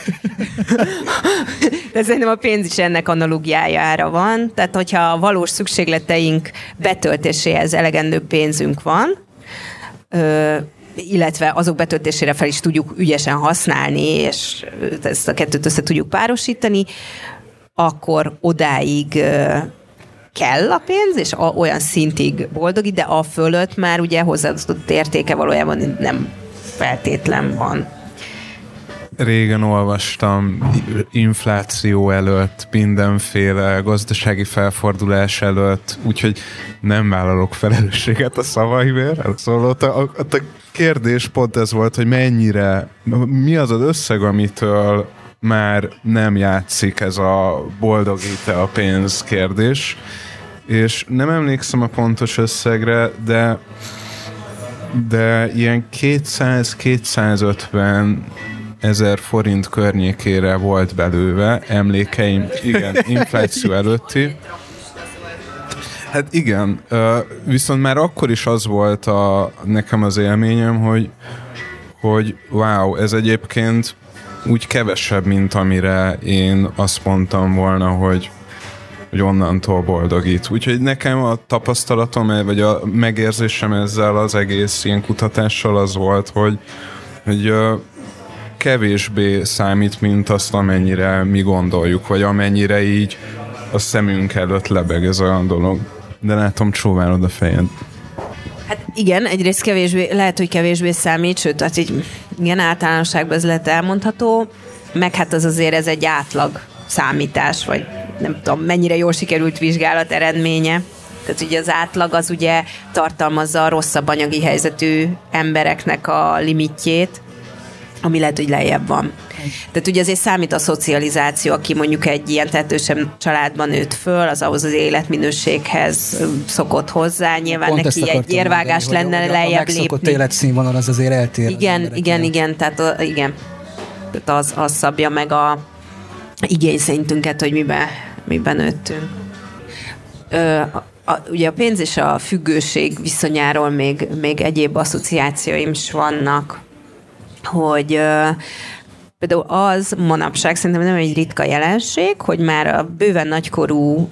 de szerintem a pénz is ennek analógiájára van. Tehát, hogyha a valós szükségleteink betöltéséhez elegendő pénzünk van, ö, illetve azok betöltésére fel is tudjuk ügyesen használni, és ezt a kettőt össze tudjuk párosítani, akkor odáig kell a pénz, és a, olyan szintig boldogít, de a fölött már ugye hozzáadott értéke valójában nem feltétlen van. Régen olvastam infláció előtt, mindenféle gazdasági felfordulás előtt, úgyhogy nem vállalok felelősséget a szavaimért. Szóval a, a, a kérdés pont ez volt, hogy mennyire, mi az az összeg, amitől már nem játszik ez a boldogít a pénz kérdés, és nem emlékszem a pontos összegre, de de ilyen 200-250 ezer forint környékére volt belőve, emlékeim, igen, infláció előtti. Hát igen, viszont már akkor is az volt a, nekem az élményem, hogy, hogy wow, ez egyébként úgy kevesebb, mint amire én azt mondtam volna, hogy hogy onnantól boldogít. Úgyhogy nekem a tapasztalatom, vagy a megérzésem ezzel az egész ilyen kutatással az volt, hogy, hogy kevésbé számít, mint azt, amennyire mi gondoljuk, vagy amennyire így a szemünk előtt lebeg ez olyan dolog. De látom, csóválod a fejed. Hát igen, egyrészt kevésbé, lehet, hogy kevésbé számít, sőt, tehát így igen, általánosságban ez lehet elmondható, meg hát az azért ez egy átlag számítás, vagy nem tudom, mennyire jól sikerült vizsgálat eredménye. Tehát ugye az átlag az ugye tartalmazza a rosszabb anyagi helyzetű embereknek a limitjét, ami lehet, hogy lejjebb van. Tehát ugye azért számít a szocializáció, aki mondjuk egy ilyen tehetősebb családban nőtt föl, az ahhoz az életminőséghez szokott hozzá. Nyilván Pont neki egy érvágás mondani, lenne lejjebb a lépni. életszínvonal az azért eltér. Igen, az igen, igen, tehát igen. Tehát az, az szabja meg a igényszintünket, hogy miben, miben nőttünk. Ö, a, a, ugye a pénz és a függőség viszonyáról még, még egyéb asszociációim is vannak, hogy Például az manapság szerintem nem egy ritka jelenség, hogy már a bőven nagykorú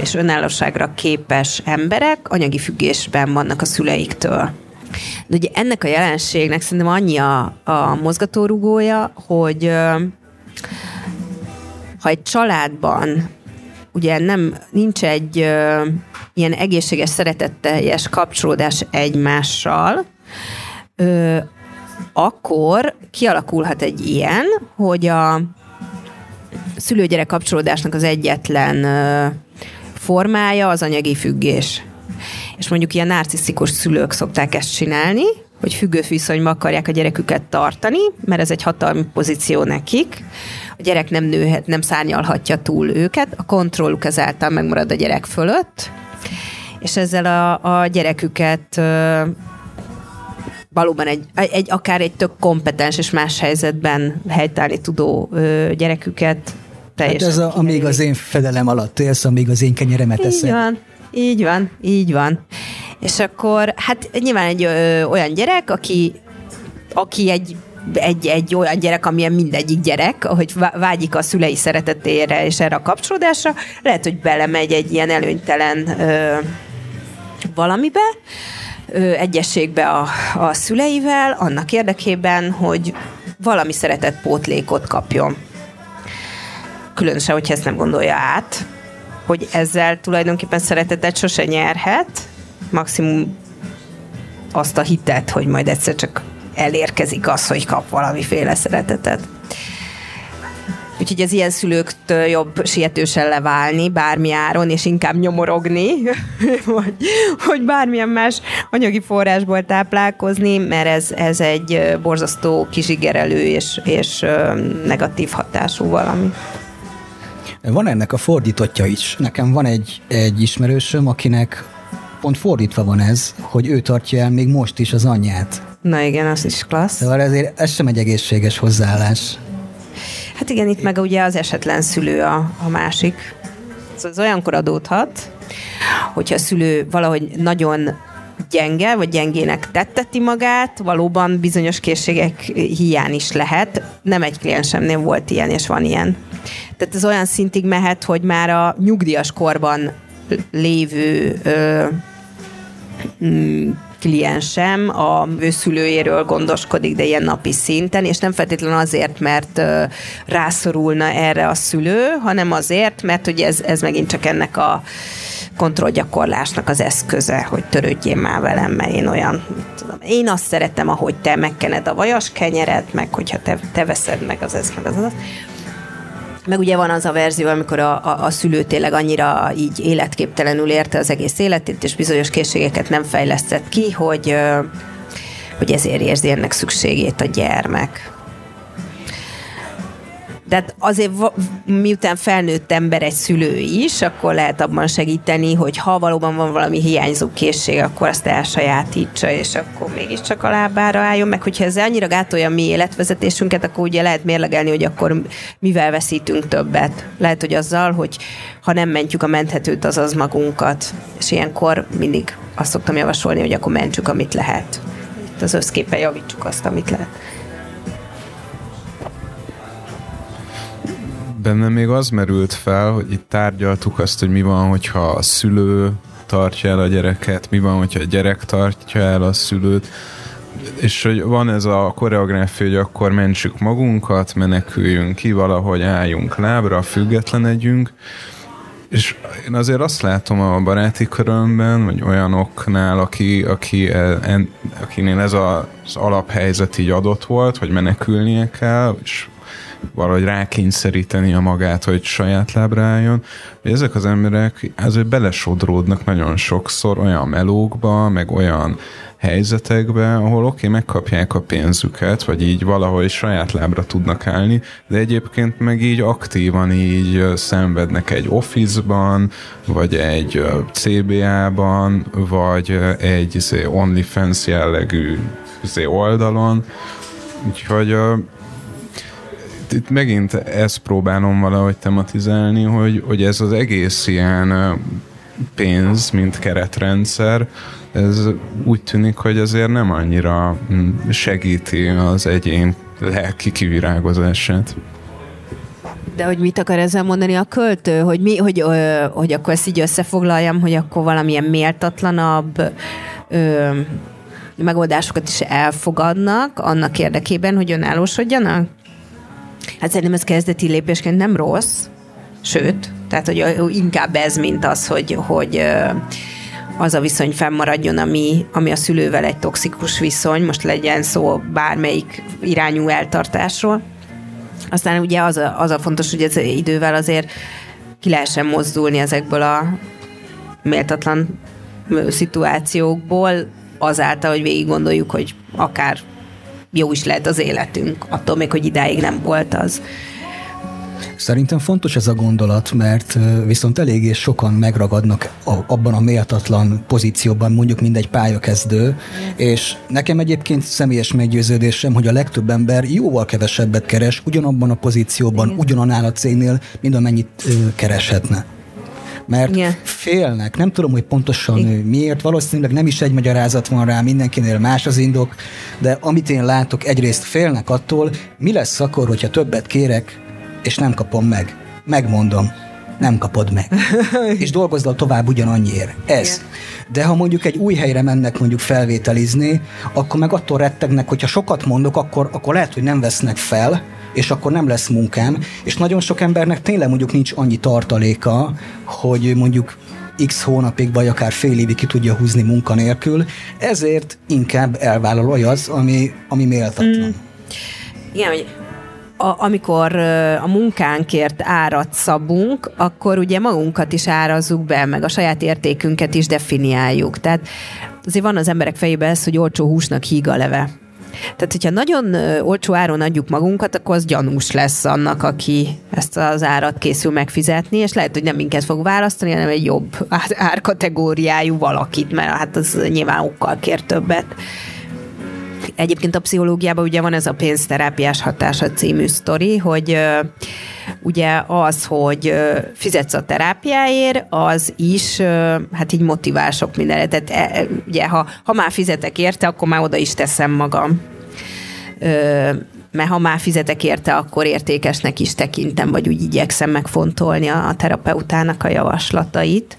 és önállóságra képes emberek anyagi függésben vannak a szüleiktől. De ugye ennek a jelenségnek szerintem annyi a, a mozgatórugója, hogy ha egy családban ugye nem, nincs egy ilyen egészséges, szeretetteljes kapcsolódás egymással, ö, akkor kialakulhat egy ilyen, hogy a szülőgyerek kapcsolódásnak az egyetlen formája az anyagi függés. És mondjuk ilyen narcisztikus szülők szokták ezt csinálni, hogy függő viszonyban akarják a gyereküket tartani, mert ez egy hatalmi pozíció nekik. A gyerek nem nőhet, nem szárnyalhatja túl őket, a kontrolluk ezáltal megmarad a gyerek fölött, és ezzel a, a gyereküket valóban egy, egy, akár egy tök kompetens és más helyzetben helytállni tudó ö, gyereküket teljesen. Hát ez a, amíg az én fedelem alatt élsz, amíg az én kenyeremet eszem. Így van, így van, így van. És akkor, hát nyilván egy ö, olyan gyerek, aki, aki egy egy, egy olyan gyerek, amilyen mindegyik gyerek, hogy vágyik a szülei szeretetére és erre a kapcsolódásra, lehet, hogy belemegy egy ilyen előnytelen ö, valamibe, egyességbe a, a szüleivel, annak érdekében, hogy valami szeretett pótlékot kapjon. Különösen, hogyha ezt nem gondolja át, hogy ezzel tulajdonképpen szeretetet sose nyerhet, maximum azt a hitet, hogy majd egyszer csak elérkezik az, hogy kap valamiféle szeretetet. Úgyhogy az ilyen szülőktől jobb sietősen leválni bármi áron, és inkább nyomorogni, vagy, hogy bármilyen más anyagi forrásból táplálkozni, mert ez, ez egy borzasztó kizsigerelő és, és negatív hatású valami. Van ennek a fordítottja is. Nekem van egy, egy ismerősöm, akinek pont fordítva van ez, hogy ő tartja el még most is az anyját. Na igen, az is klassz. Szóval ezért ez sem egy egészséges hozzáállás. Hát igen, itt meg ugye az esetlen szülő a, a másik. Szóval ez olyankor adódhat, hogyha a szülő valahogy nagyon gyenge, vagy gyengének tetteti magát, valóban bizonyos készségek hiány is lehet. Nem egy kliensemnél volt ilyen, és van ilyen. Tehát ez olyan szintig mehet, hogy már a nyugdíjas korban lévő ö, kliensem a szülőjéről gondoskodik, de ilyen napi szinten, és nem feltétlenül azért, mert rászorulna erre a szülő, hanem azért, mert ugye ez, ez megint csak ennek a kontrollgyakorlásnak az eszköze, hogy törődjél már velem, mert én olyan, tudom, én azt szeretem, ahogy te megkened a vajas kenyeret, meg hogyha te, te veszed meg az ez, meg az az. Meg ugye van az a verzió, amikor a, a, a szülő tényleg annyira így életképtelenül érte az egész életét, és bizonyos készségeket nem fejlesztett ki, hogy, hogy ezért érzi ennek szükségét a gyermek. De hát azért miután felnőtt ember egy szülő is, akkor lehet abban segíteni, hogy ha valóban van valami hiányzó készség, akkor azt elsajátítsa, és akkor mégiscsak a lábára álljon, meg hogyha ez annyira gátolja a mi életvezetésünket, akkor ugye lehet mérlegelni, hogy akkor mivel veszítünk többet. Lehet, hogy azzal, hogy ha nem mentjük a menthetőt, azaz magunkat. És ilyenkor mindig azt szoktam javasolni, hogy akkor mentsük, amit lehet. Itt az összképpen javítsuk azt, amit lehet. Bennem még az merült fel, hogy itt tárgyaltuk azt, hogy mi van, hogyha a szülő tartja el a gyereket, mi van, hogyha a gyerek tartja el a szülőt, és hogy van ez a koreográfia, hogy akkor mentsük magunkat, meneküljünk ki, valahogy álljunk lábra, függetlenedjünk, és én azért azt látom a baráti körömben, vagy olyanoknál, aki, aki, en, akinél ez az alaphelyzet így adott volt, hogy menekülnie kell, és valahogy rákényszeríteni a magát, hogy saját lábra álljon. Hogy ezek az emberek azért belesodródnak nagyon sokszor olyan melókba, meg olyan helyzetekbe, ahol oké, okay, megkapják a pénzüket, vagy így valahogy saját lábra tudnak állni, de egyébként meg így aktívan így szenvednek egy office-ban, vagy egy CBA-ban, vagy egy izé, OnlyFans jellegű izé, oldalon. Úgyhogy itt megint ezt próbálom valahogy tematizálni, hogy, hogy ez az egész ilyen pénz, mint keretrendszer, ez úgy tűnik, hogy azért nem annyira mm, segíti az egyén lelki kivirágozását. De hogy mit akar ezzel mondani a költő? Hogy, mi, hogy, ö, hogy akkor ezt így összefoglaljam, hogy akkor valamilyen méltatlanabb ö, megoldásokat is elfogadnak annak érdekében, hogy önállósodjanak? Hát szerintem ez kezdeti lépésként nem rossz, sőt, tehát hogy inkább ez, mint az, hogy, hogy az a viszony fennmaradjon, ami, ami a szülővel egy toxikus viszony, most legyen szó bármelyik irányú eltartásról. Aztán ugye az a, az a fontos, hogy ez idővel azért ki lehessen mozdulni ezekből a méltatlan szituációkból, azáltal, hogy végig gondoljuk, hogy akár jó is lehet az életünk, attól még, hogy idáig nem volt az. Szerintem fontos ez a gondolat, mert viszont eléggé sokan megragadnak abban a méltatlan pozícióban, mondjuk mindegy pályakezdő, és nekem egyébként személyes meggyőződésem, hogy a legtöbb ember jóval kevesebbet keres ugyanabban a pozícióban, ugyanannál a cégnél, mint amennyit kereshetne mert yeah. félnek. Nem tudom, hogy pontosan Igen. miért, valószínűleg nem is egy magyarázat van rá, mindenkinél más az indok, de amit én látok, egyrészt félnek attól, mi lesz akkor, hogyha többet kérek, és nem kapom meg. Megmondom, nem kapod meg. és dolgozdal tovább ugyanannyiért. Ez. Igen. De ha mondjuk egy új helyre mennek mondjuk felvételizni, akkor meg attól rettegnek, hogyha sokat mondok, akkor, akkor lehet, hogy nem vesznek fel, és akkor nem lesz munkám, és nagyon sok embernek tényleg mondjuk nincs annyi tartaléka, hogy mondjuk x hónapig, vagy akár fél évig ki tudja húzni munkanélkül, ezért inkább elvállal olyaz, ami, ami méltatlan. Mm. Igen, hogy a, amikor a munkánkért árat szabunk, akkor ugye magunkat is árazzuk be, meg a saját értékünket is definiáljuk. Tehát azért van az emberek fejében ez, hogy olcsó húsnak híg a leve. Tehát, hogyha nagyon olcsó áron adjuk magunkat, akkor az gyanús lesz annak, aki ezt az árat készül megfizetni, és lehet, hogy nem minket fog választani, hanem egy jobb árkategóriájú valakit, mert hát az nyilván okkal kér többet. Egyébként a pszichológiában ugye van ez a pénzterápiás hatása című sztori, hogy ugye az, hogy fizetsz a terápiáért, az is hát így motivál sok mindenre. Tehát e, ugye, ha, ha már fizetek érte, akkor már oda is teszem magam mert ha már fizetek érte, akkor értékesnek is tekintem, vagy úgy igyekszem megfontolni a terapeutának a javaslatait.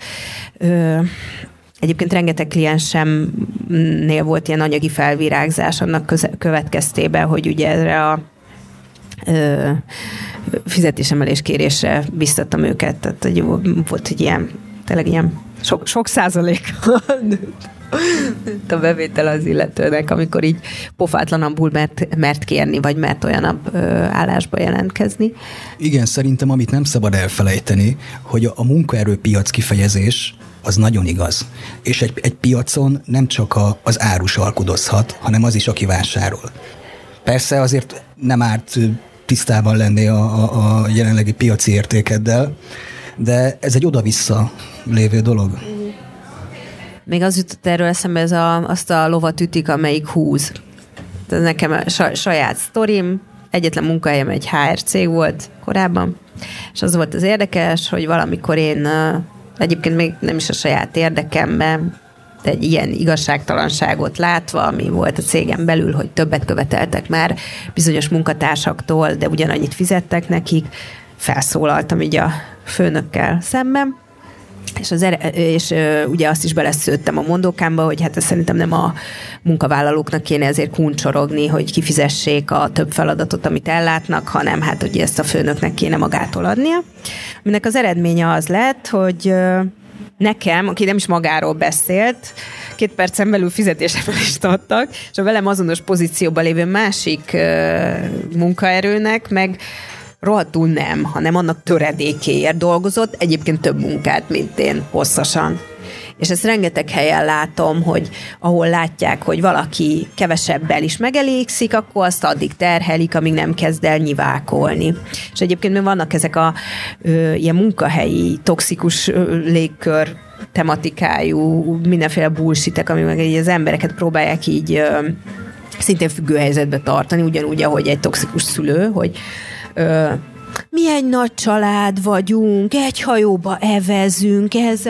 Egyébként rengeteg kliensemnél volt ilyen anyagi felvirágzás annak köze- következtében, hogy ugye erre a ö, fizetésemelés kérésre biztattam őket, tehát hogy volt egy ilyen, tényleg ilyen sok, sok százalék a bevétel az illetőnek, amikor így pofátlanabbul mert, mert kérni, vagy mert olyanabb ö, állásba jelentkezni. Igen, szerintem amit nem szabad elfelejteni, hogy a munkaerőpiac kifejezés az nagyon igaz. És egy, egy piacon nem csak a, az árus alkudozhat, hanem az is, aki vásárol. Persze azért nem árt tisztában lenni a, a, a jelenlegi piaci értékeddel, de ez egy oda-vissza lévő dolog. Még az jutott erről eszembe, ez a, azt a lovat ütik, amelyik húz. Ez nekem a saját sztorim, egyetlen munkahelyem egy HR cég volt korábban, és az volt az érdekes, hogy valamikor én egyébként még nem is a saját érdekemben, de egy ilyen igazságtalanságot látva, ami volt a cégem belül, hogy többet követeltek már bizonyos munkatársaktól, de ugyanannyit fizettek nekik, felszólaltam így a főnökkel szemben, és, az ere, és ugye azt is beleszőttem a mondókámba, hogy hát szerintem nem a munkavállalóknak kéne ezért kuncsorogni, hogy kifizessék a több feladatot, amit ellátnak, hanem hát hogy ezt a főnöknek kéne magától adnia. Aminek az eredménye az lett, hogy nekem, aki nem is magáról beszélt, két percen belül fizetésemelést adtak, és a velem azonos pozícióban lévő másik munkaerőnek meg rohadtul nem, hanem annak töredékéért dolgozott, egyébként több munkát, mint én, hosszasan. És ezt rengeteg helyen látom, hogy ahol látják, hogy valaki kevesebbel is megelégszik, akkor azt addig terhelik, amíg nem kezd el nyivákolni. És egyébként vannak ezek a ö, ilyen munkahelyi toxikus ö, légkör tematikájú mindenféle bullshitek, ami meg az embereket próbálják így ö, szintén függő helyzetbe tartani, ugyanúgy, ahogy egy toxikus szülő, hogy mi egy nagy család vagyunk, egy hajóba evezünk, ez,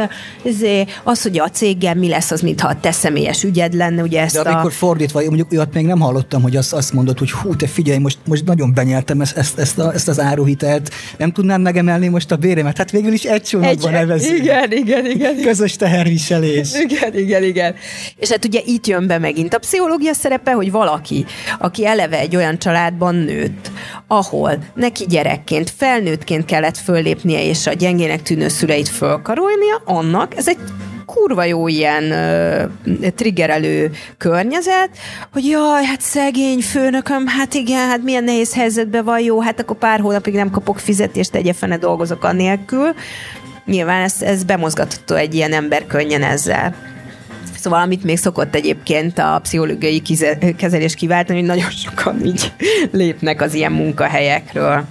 ez az, hogy a céggel mi lesz, az mintha a te személyes ügyed lenne, ugye ezt De amikor a... fordítva, mondjuk olyat még nem hallottam, hogy azt, azt mondod, hogy hú, te figyelj, most, most nagyon benyeltem ezt, ezt, ezt, a, ezt az áruhitelt, nem tudnám megemelni most a béremet? Hát végül is egy csónakban evezünk. Igen, igen, igen. Közös teherviselés. Igen, igen, igen. És hát ugye itt jön be megint a pszichológia szerepe, hogy valaki, aki eleve egy olyan családban nőtt, ahol neki gyerekként, felnőttként kellett föllépnie, és a gyengének tűnő szüleit fölkarolnia, annak ez egy kurva jó ilyen ö, triggerelő környezet, hogy jaj, hát szegény főnököm, hát igen, hát milyen nehéz helyzetben van, jó, hát akkor pár hónapig nem kapok fizetést, tegye fene dolgozok annélkül. Nyilván ez, ez bemozgatható egy ilyen ember könnyen ezzel. Szóval amit még szokott egyébként a pszichológiai kezelés kiváltani, hogy nagyon sokan így lépnek az ilyen munkahelyekről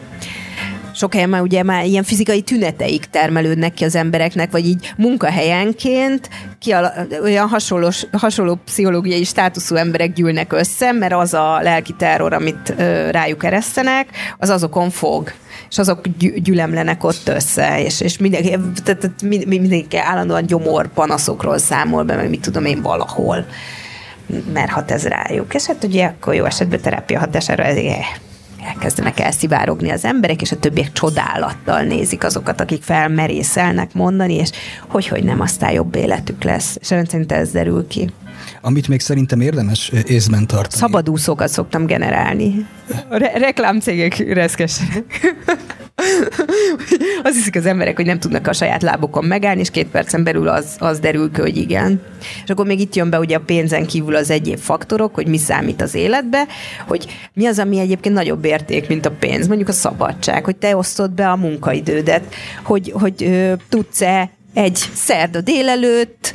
sok helyen már ugye már ilyen fizikai tüneteik termelődnek ki az embereknek, vagy így munkahelyenként kiala- olyan hasonló, hasonló pszichológiai státuszú emberek gyűlnek össze, mert az a lelki terror, amit ö, rájuk eresztenek, az azokon fog és azok gyülemlenek ott össze, és, és mindenki, tehát mindenki állandóan gyomor panaszokról számol be, meg mit tudom én valahol mert hat ez rájuk. És hát ugye akkor jó esetben terápia hatására ez elkezdenek elszivárogni az emberek, és a többiek csodálattal nézik azokat, akik felmerészelnek mondani, és hogy, hogy nem, aztán jobb életük lesz. És rendszerint ez derül ki. Amit még szerintem érdemes észben tartani. Szabadúszókat szoktam generálni. A re- reklámcégek reszkesenek. Hiszik az emberek, hogy nem tudnak a saját lábokon megállni, és két percen belül az, az derül ki, hogy igen. És akkor még itt jön be ugye a pénzen kívül az egyéb faktorok, hogy mi számít az életbe, hogy mi az, ami egyébként nagyobb érték, mint a pénz. Mondjuk a szabadság, hogy te osztod be a munkaidődet, hogy, hogy ö, tudsz-e egy szerda délelőtt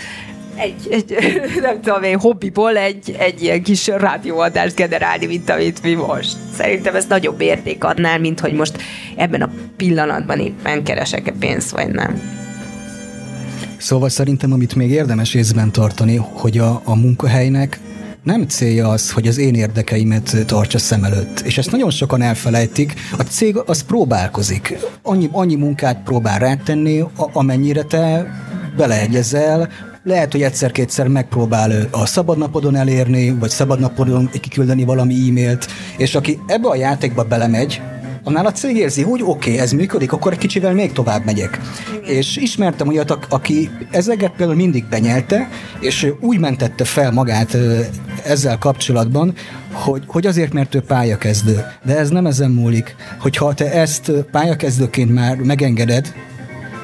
egy, egy nem tudom én, hobbiból egy, egy ilyen kis rádióadást generálni, mint amit mi most. Szerintem ez nagyobb érték adnál, mint hogy most ebben a pillanatban éppen keresek-e pénzt, vagy nem. Szóval szerintem, amit még érdemes észben tartani, hogy a, a munkahelynek nem célja az, hogy az én érdekeimet tartsa szem előtt. És ezt nagyon sokan elfelejtik. A cég az próbálkozik. Annyi, annyi munkát próbál rátenni, amennyire te beleegyezel, lehet, hogy egyszer-kétszer megpróbál a szabadnapodon elérni, vagy szabadnapodon kiküldeni valami e-mailt, és aki ebbe a játékba belemegy, annál a cég érzi, hogy oké, okay, ez működik, akkor egy kicsivel még tovább megyek. Igen. És ismertem olyat, aki ezeket például mindig benyelte, és úgy mentette fel magát ezzel kapcsolatban, hogy, hogy azért, mert ő pályakezdő. De ez nem ezen múlik. Hogyha te ezt pályakezdőként már megengeded,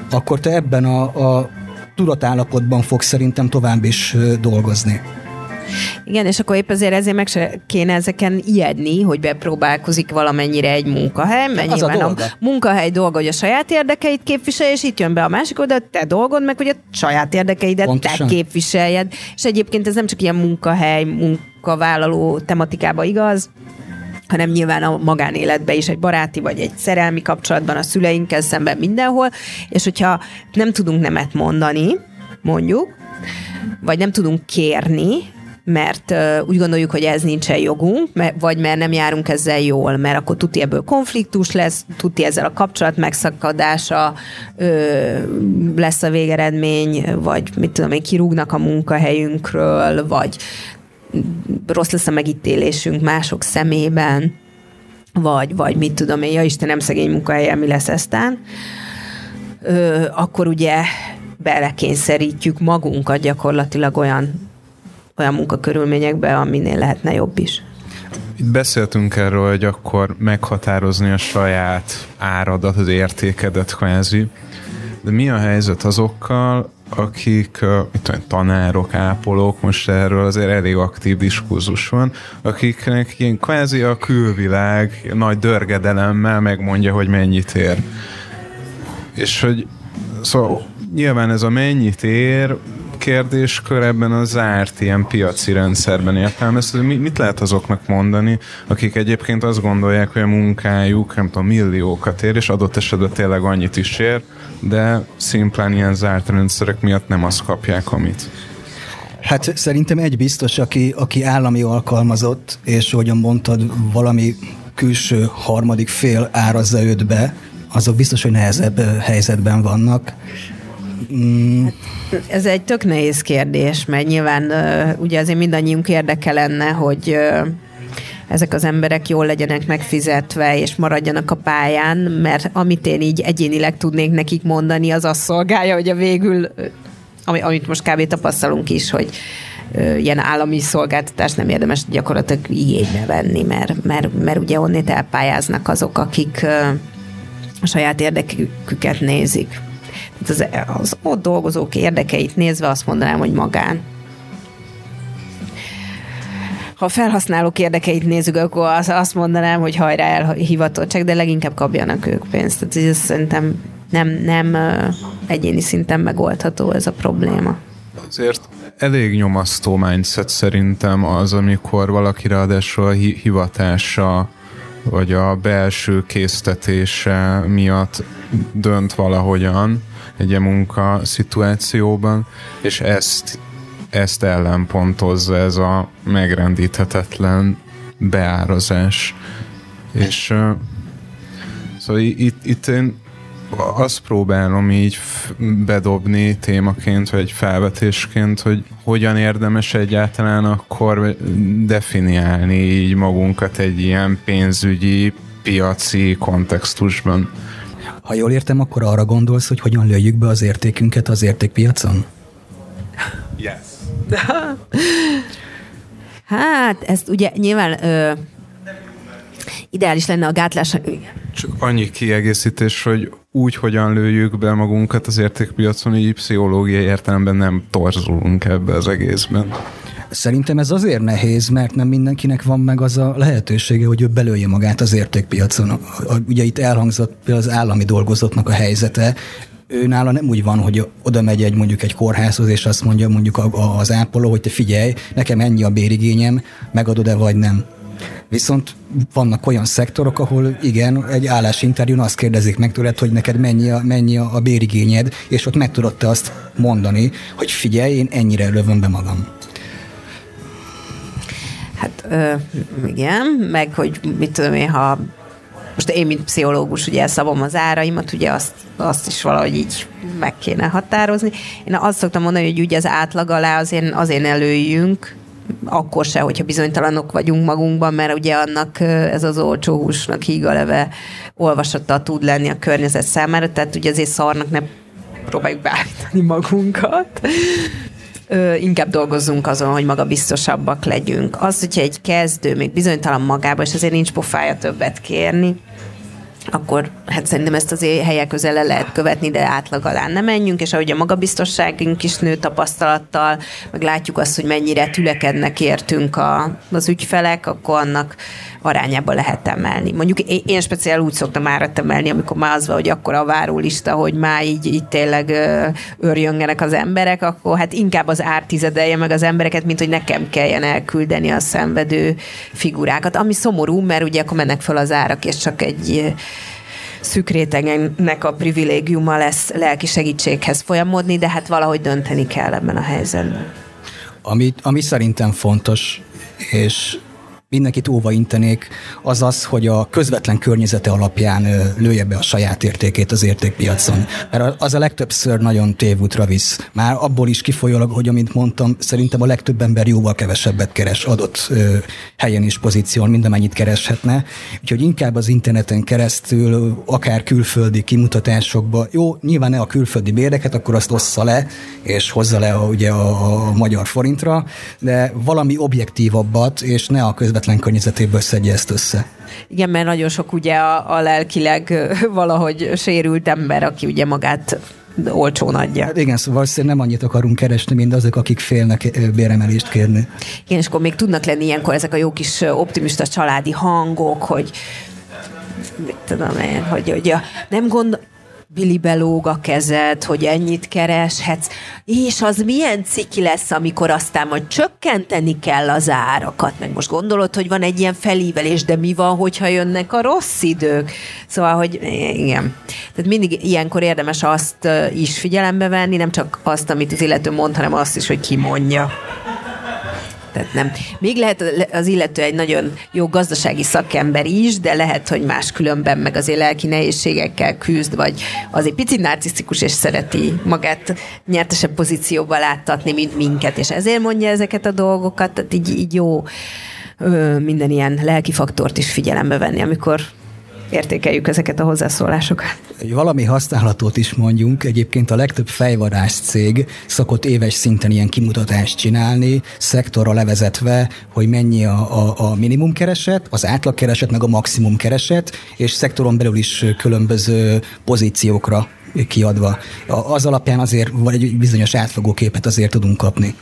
akkor te ebben a, a tudatállapotban fog szerintem tovább is dolgozni. Igen, és akkor épp azért ezért meg se kéne ezeken ijedni, hogy bepróbálkozik valamennyire egy munkahely, mert Az nyilván a, a munkahely dolga, hogy a saját érdekeit képviselje, és itt jön be a másik oldal, te dolgod meg, hogy a saját érdekeidet Pontosan. te képviseljed. És egyébként ez nem csak ilyen munkahely, munkavállaló tematikába igaz, hanem nyilván a magánéletben is, egy baráti vagy egy szerelmi kapcsolatban, a szüleinkkel szemben mindenhol, és hogyha nem tudunk nemet mondani, mondjuk, vagy nem tudunk kérni, mert uh, úgy gondoljuk, hogy ez nincsen jogunk, mert, vagy mert nem járunk ezzel jól, mert akkor tuti ebből konfliktus lesz, tuti ezzel a kapcsolat megszakadása ö, lesz a végeredmény, vagy mit tudom én, kirúgnak a munkahelyünkről, vagy rossz lesz a megítélésünk mások szemében, vagy, vagy mit tudom én, ja Istenem, szegény munkahelyen mi lesz eztán, ö, akkor ugye belekényszerítjük magunkat gyakorlatilag olyan olyan munkakörülményekbe, aminél lehetne jobb is. Itt beszéltünk erről, hogy akkor meghatározni a saját áradat, az értékedet kvázi, de mi a helyzet azokkal, akik, mit tudom, tanárok, ápolók, most erről azért elég aktív diskurzus van, akiknek ilyen kvázi a külvilág nagy dörgedelemmel megmondja, hogy mennyit ér. És hogy szóval nyilván ez a mennyit ér, kérdéskör ebben a zárt ilyen piaci rendszerben értelmezhető. Mit lehet azoknak mondani, akik egyébként azt gondolják, hogy a munkájuk, nem tudom, milliókat ér, és adott esetben tényleg annyit is ér, de szimplán ilyen zárt rendszerek miatt nem azt kapják, amit. Hát szerintem egy biztos, aki, aki állami alkalmazott, és ahogyan mondtad, valami külső harmadik fél árazza őt be, azok biztos, hogy nehezebb helyzetben vannak. Mm. Ez egy tök nehéz kérdés, mert nyilván ugye azért mindannyiunk érdeke lenne, hogy ezek az emberek jól legyenek megfizetve, és maradjanak a pályán, mert amit én így egyénileg tudnék nekik mondani, az azt szolgálja, hogy a végül, amit most kb. tapasztalunk is, hogy ilyen állami szolgáltatást nem érdemes gyakorlatilag igénybe venni, mert, mert, mert ugye onnét elpályáznak azok, akik a saját érdeküket nézik az, az ott dolgozók érdekeit nézve azt mondanám, hogy magán. Ha a felhasználók érdekeit nézzük, akkor azt mondanám, hogy hajrá elhivatottság, de leginkább kapjanak ők pénzt. Tehát ez szerintem nem, nem egyéni szinten megoldható ez a probléma. Azért elég nyomasztó mindset szerintem az, amikor valaki ráadásul a hivatása vagy a belső késztetése miatt dönt valahogyan, egy munka szituációban, és ezt, ezt ellenpontozza ez a megrendíthetetlen beárazás. És uh, szóval itt, itt én azt próbálom így bedobni témaként, vagy felvetésként, hogy hogyan érdemes egyáltalán akkor definiálni így magunkat egy ilyen pénzügyi, piaci kontextusban. Ha jól értem, akkor arra gondolsz, hogy hogyan lőjük be az értékünket az értékpiacon? Yes. hát, ezt ugye nyilván ö, ideális lenne a gátlás. Csak annyi kiegészítés, hogy úgy, hogyan lőjük be magunkat az értékpiacon, így pszichológiai értelemben nem torzulunk ebbe az egészben. Szerintem ez azért nehéz, mert nem mindenkinek van meg az a lehetősége, hogy ő belője magát az értékpiacon. Ugye itt elhangzott az állami dolgozóknak a helyzete, ő nála nem úgy van, hogy oda megy egy mondjuk egy kórházhoz, és azt mondja mondjuk az ápoló, hogy te figyelj, nekem ennyi a bérigényem, megadod-e vagy nem. Viszont vannak olyan szektorok, ahol igen, egy állásinterjún azt kérdezik meg tőled, hogy neked mennyi a, mennyi a bérigényed, és ott meg tudod te azt mondani, hogy figyelj, én ennyire lövöm be magam. Hát ö, igen, meg hogy mit tudom én, ha most én, mint pszichológus, ugye szabom az áraimat, ugye azt, azt is valahogy így meg kéne határozni. Én azt szoktam mondani, hogy ugye az átlag alá azért, azért előjünk, akkor se, hogyha bizonytalanok vagyunk magunkban, mert ugye annak ez az olcsó húsnak hígaleve olvasata tud lenni a környezet számára, tehát ugye azért szarnak ne próbáljuk beállítani magunkat. Ö, inkább dolgozzunk azon, hogy magabiztosabbak legyünk. Az, hogyha egy kezdő még bizonytalan magában, és azért nincs pofája többet kérni, akkor hát szerintem ezt az helyek közel lehet követni, de átlag alá nem menjünk, és ahogy a magabiztosságunk is nő tapasztalattal, meg látjuk azt, hogy mennyire tülekednek értünk a, az ügyfelek, akkor annak arányába lehet emelni. Mondjuk én, én speciál úgy szoktam árat emelni, amikor már az van, hogy akkor a várólista, hogy már így, így tényleg örjöngenek az emberek, akkor hát inkább az ár tizedelje meg az embereket, mint hogy nekem kelljen elküldeni a szenvedő figurákat. Ami szomorú, mert ugye akkor mennek fel az árak, és csak egy szűk rétegennek a privilégiuma lesz lelki segítséghez folyamodni, de hát valahogy dönteni kell ebben a helyzetben. Ami, ami szerintem fontos, és mindenkit óva intenék, az az, hogy a közvetlen környezete alapján lője be a saját értékét az értékpiacon. Mert az a legtöbbször nagyon tévútra visz. Már abból is kifolyólag, hogy amint mondtam, szerintem a legtöbb ember jóval kevesebbet keres adott helyen és pozíción, mint amennyit kereshetne. Úgyhogy inkább az interneten keresztül, akár külföldi kimutatásokba, jó, nyilván ne a külföldi béreket, akkor azt ossza le, és hozza le a, ugye a, a magyar forintra, de valami objektívabbat, és ne a közvetlen közvetlen környezetéből szedje ezt össze. Igen, mert nagyon sok ugye a, a lelkileg valahogy sérült ember, aki ugye magát olcsón adja. Hát igen, szóval nem annyit akarunk keresni, mint azok, akik félnek béremelést kérni. Igen, és akkor még tudnak lenni ilyenkor ezek a jó kis optimista családi hangok, hogy mit tudom én, hogy, hogy a, nem gond, Billy belóg a kezed, hogy ennyit kereshetsz, és az milyen ciki lesz, amikor aztán majd csökkenteni kell az árakat, meg most gondolod, hogy van egy ilyen felívelés, de mi van, hogyha jönnek a rossz idők? Szóval, hogy igen. Tehát mindig ilyenkor érdemes azt is figyelembe venni, nem csak azt, amit az illető mond, hanem azt is, hogy ki mondja. Tehát nem. Még lehet az illető egy nagyon jó gazdasági szakember is, de lehet, hogy más különben meg azért lelki nehézségekkel küzd, vagy azért picit narcisztikus és szereti magát nyertesebb pozícióba láttatni, mint minket, és ezért mondja ezeket a dolgokat, tehát így, így jó minden ilyen lelki faktort is figyelembe venni, amikor értékeljük ezeket a hozzászólásokat. Valami használatot is mondjunk. Egyébként a legtöbb fejvadász cég szokott éves szinten ilyen kimutatást csinálni, szektorra levezetve, hogy mennyi a, a, a minimum kereset, az átlag kereset, meg a maximum kereset, és szektoron belül is különböző pozíciókra kiadva. Az alapján azért vagy egy bizonyos átfogó képet azért tudunk kapni.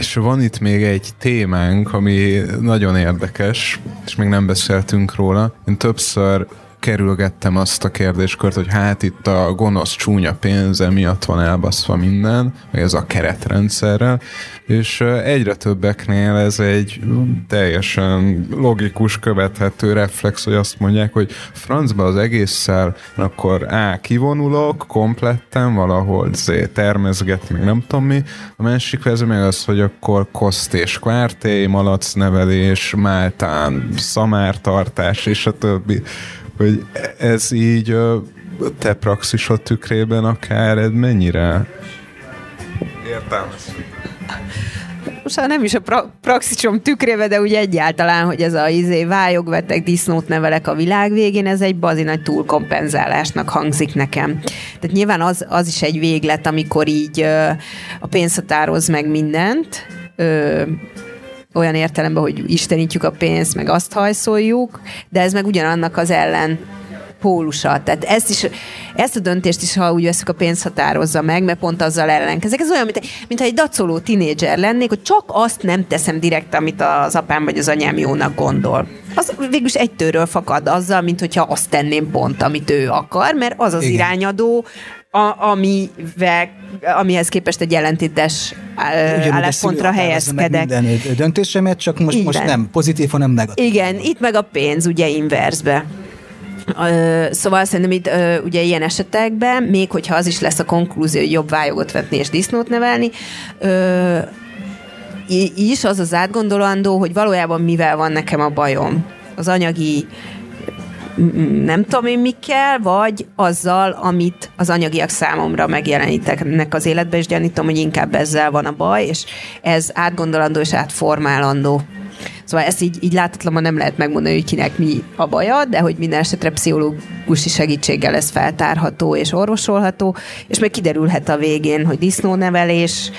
És van itt még egy témánk, ami nagyon érdekes, és még nem beszéltünk róla. Én többször kerülgettem azt a kérdéskört, hogy hát itt a gonosz csúnya pénze miatt van elbaszva minden, vagy ez a keretrendszerrel, és egyre többeknél ez egy teljesen logikus, követhető reflex, hogy azt mondják, hogy francba az egésszel, akkor A, kivonulok kompletten valahol, Z, termezget, meg nem tudom mi, a másik vező meg az, hogy akkor koszt és kvárté, malacnevelés, máltán, szamártartás, és a többi hogy ez így a te praxisod tükrében akár ez mennyire értelmes? most nem is a pra- praxisom tükrébe, de úgy egyáltalán, hogy ez a izé, vályogveteg disznót nevelek a világ végén, ez egy bazi nagy túlkompenzálásnak hangzik nekem. Tehát nyilván az, az is egy véglet, amikor így ö, a pénz határoz meg mindent, ö, olyan értelemben, hogy istenítjük a pénzt, meg azt hajszoljuk, de ez meg ugyanannak az ellen pólusa. Tehát ezt, is, ezt a döntést is, ha úgy veszük, a pénz határozza meg, mert pont azzal ellenkezek. Ez olyan, mint, mint egy dacoló tinédzser lennék, hogy csak azt nem teszem direkt, amit az apám vagy az anyám jónak gondol. Az végülis egytőről fakad azzal, mint hogyha azt tenném pont, amit ő akar, mert az az Igen. irányadó, a, amivel, amihez képest egy ellentétes álláspontra helyezkedek. Minden döntésemet, csak most, most nem pozitív, hanem negatív. Igen, itt meg a pénz, ugye inverzbe. Szóval szerintem itt ugye ilyen esetekben, még hogyha az is lesz a konklúzió, hogy jobb vályogot vetni és disznót nevelni, is az az átgondolandó, hogy valójában mivel van nekem a bajom. Az anyagi nem tudom én mikkel, vagy azzal, amit az anyagiak számomra megjelenítenek az életbe, és gyanítom, hogy inkább ezzel van a baj, és ez átgondolandó és átformálandó. Szóval ezt így, így látatlanban nem lehet megmondani, hogy kinek mi a baja, de hogy minden esetre pszichológusi segítséggel ez feltárható és orvosolható, és meg kiderülhet a végén, hogy disznónevelés,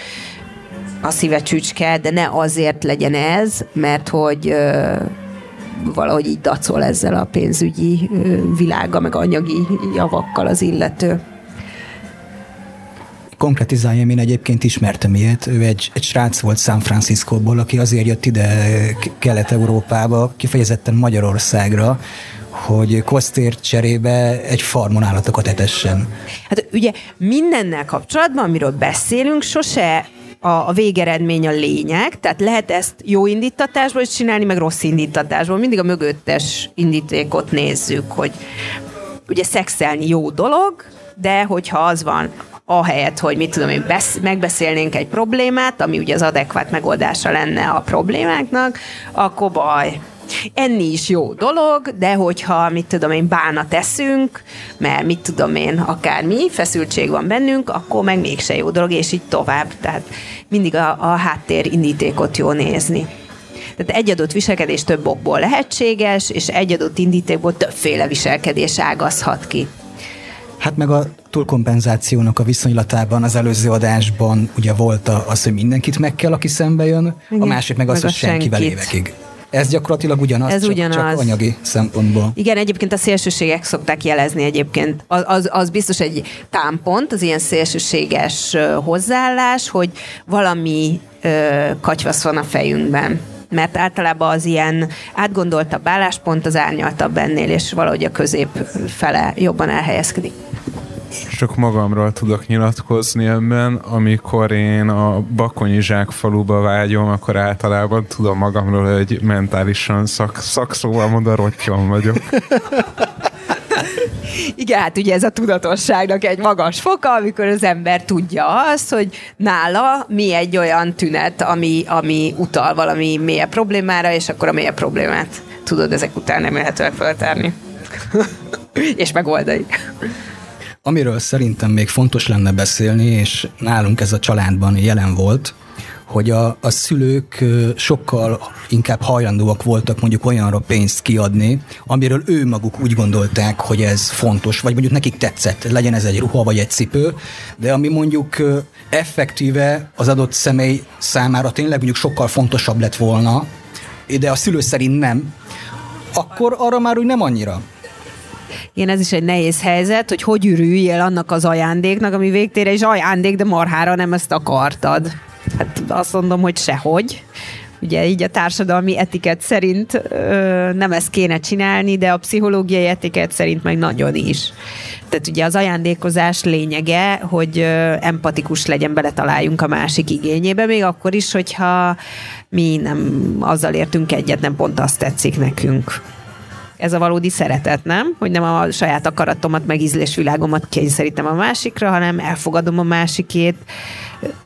a szíve csücske, de ne azért legyen ez, mert hogy valahogy így dacol ezzel a pénzügyi világa, meg anyagi javakkal az illető. Konkretizáljam, én egyébként ismertem ilyet. Ő egy, egy srác volt San Franciscóból, aki azért jött ide Kelet-Európába, kifejezetten Magyarországra, hogy kosztért cserébe egy farmon állatokat etessen. Hát ugye mindennel kapcsolatban, amiről beszélünk, sose a, a végeredmény a lényeg, tehát lehet ezt jó indítatásból is csinálni, meg rossz indítatásból. Mindig a mögöttes indítékot nézzük, hogy ugye szexelni jó dolog, de hogyha az van, ahelyett, hogy mit tudom én, besz- megbeszélnénk egy problémát, ami ugye az adekvát megoldása lenne a problémáknak, akkor baj. Enni is jó dolog, de hogyha, mit tudom én, bánat teszünk, mert mit tudom én, akármi, feszültség van bennünk, akkor meg mégse jó dolog, és így tovább. Tehát mindig a, a háttér indítékot jó nézni. Tehát egy adott viselkedés több okból lehetséges, és egy adott indítékból többféle viselkedés ágazhat ki. Hát meg a túlkompenzációnak a viszonylatában az előző adásban ugye volt az, hogy mindenkit meg kell, aki szembe jön, Igen, a másik meg az, meg hogy senkivel évekig. Ez gyakorlatilag ugyanaz, Ez csak, ugyanaz. csak anyagi szempontból. Igen, egyébként a szélsőségek szokták jelezni egyébként. Az, az, az biztos egy támpont, az ilyen szélsőséges hozzáállás, hogy valami ö, katyvasz van a fejünkben mert általában az ilyen átgondoltabb álláspont az árnyaltabb ennél, és valahogy a közép fele jobban elhelyezkedik csak magamról tudok nyilatkozni ebben. Amikor én a Bakonyi faluba vágyom, akkor általában tudom magamról, hogy mentálisan szak, szakszóval mondva rottyon vagyok. Igen, hát ugye ez a tudatosságnak egy magas foka, amikor az ember tudja azt, hogy nála mi egy olyan tünet, ami, ami utal valami mélyebb problémára, és akkor a mélyebb problémát tudod ezek után nem lehetőleg feltárni. és megoldani. Amiről szerintem még fontos lenne beszélni, és nálunk ez a családban jelen volt, hogy a, a szülők sokkal inkább hajlandóak voltak mondjuk olyanra pénzt kiadni, amiről ő maguk úgy gondolták, hogy ez fontos, vagy mondjuk nekik tetszett, legyen ez egy ruha vagy egy cipő, de ami mondjuk effektíve az adott személy számára tényleg mondjuk sokkal fontosabb lett volna, de a szülő szerint nem, akkor arra már úgy nem annyira. Igen, ez is egy nehéz helyzet, hogy hogy ürüljél annak az ajándéknak, ami végtére is ajándék, de marhára nem ezt akartad. Hát azt mondom, hogy sehogy. Ugye így a társadalmi etiket szerint ö, nem ezt kéne csinálni, de a pszichológiai etiket szerint meg nagyon is. Tehát ugye az ajándékozás lényege, hogy ö, empatikus legyen, beletaláljunk a másik igényébe, még akkor is, hogyha mi nem azzal értünk egyet, nem pont azt tetszik nekünk ez a valódi szeretet, nem? Hogy nem a saját akaratomat, meg ízlésvilágomat kényszerítem a másikra, hanem elfogadom a másikét,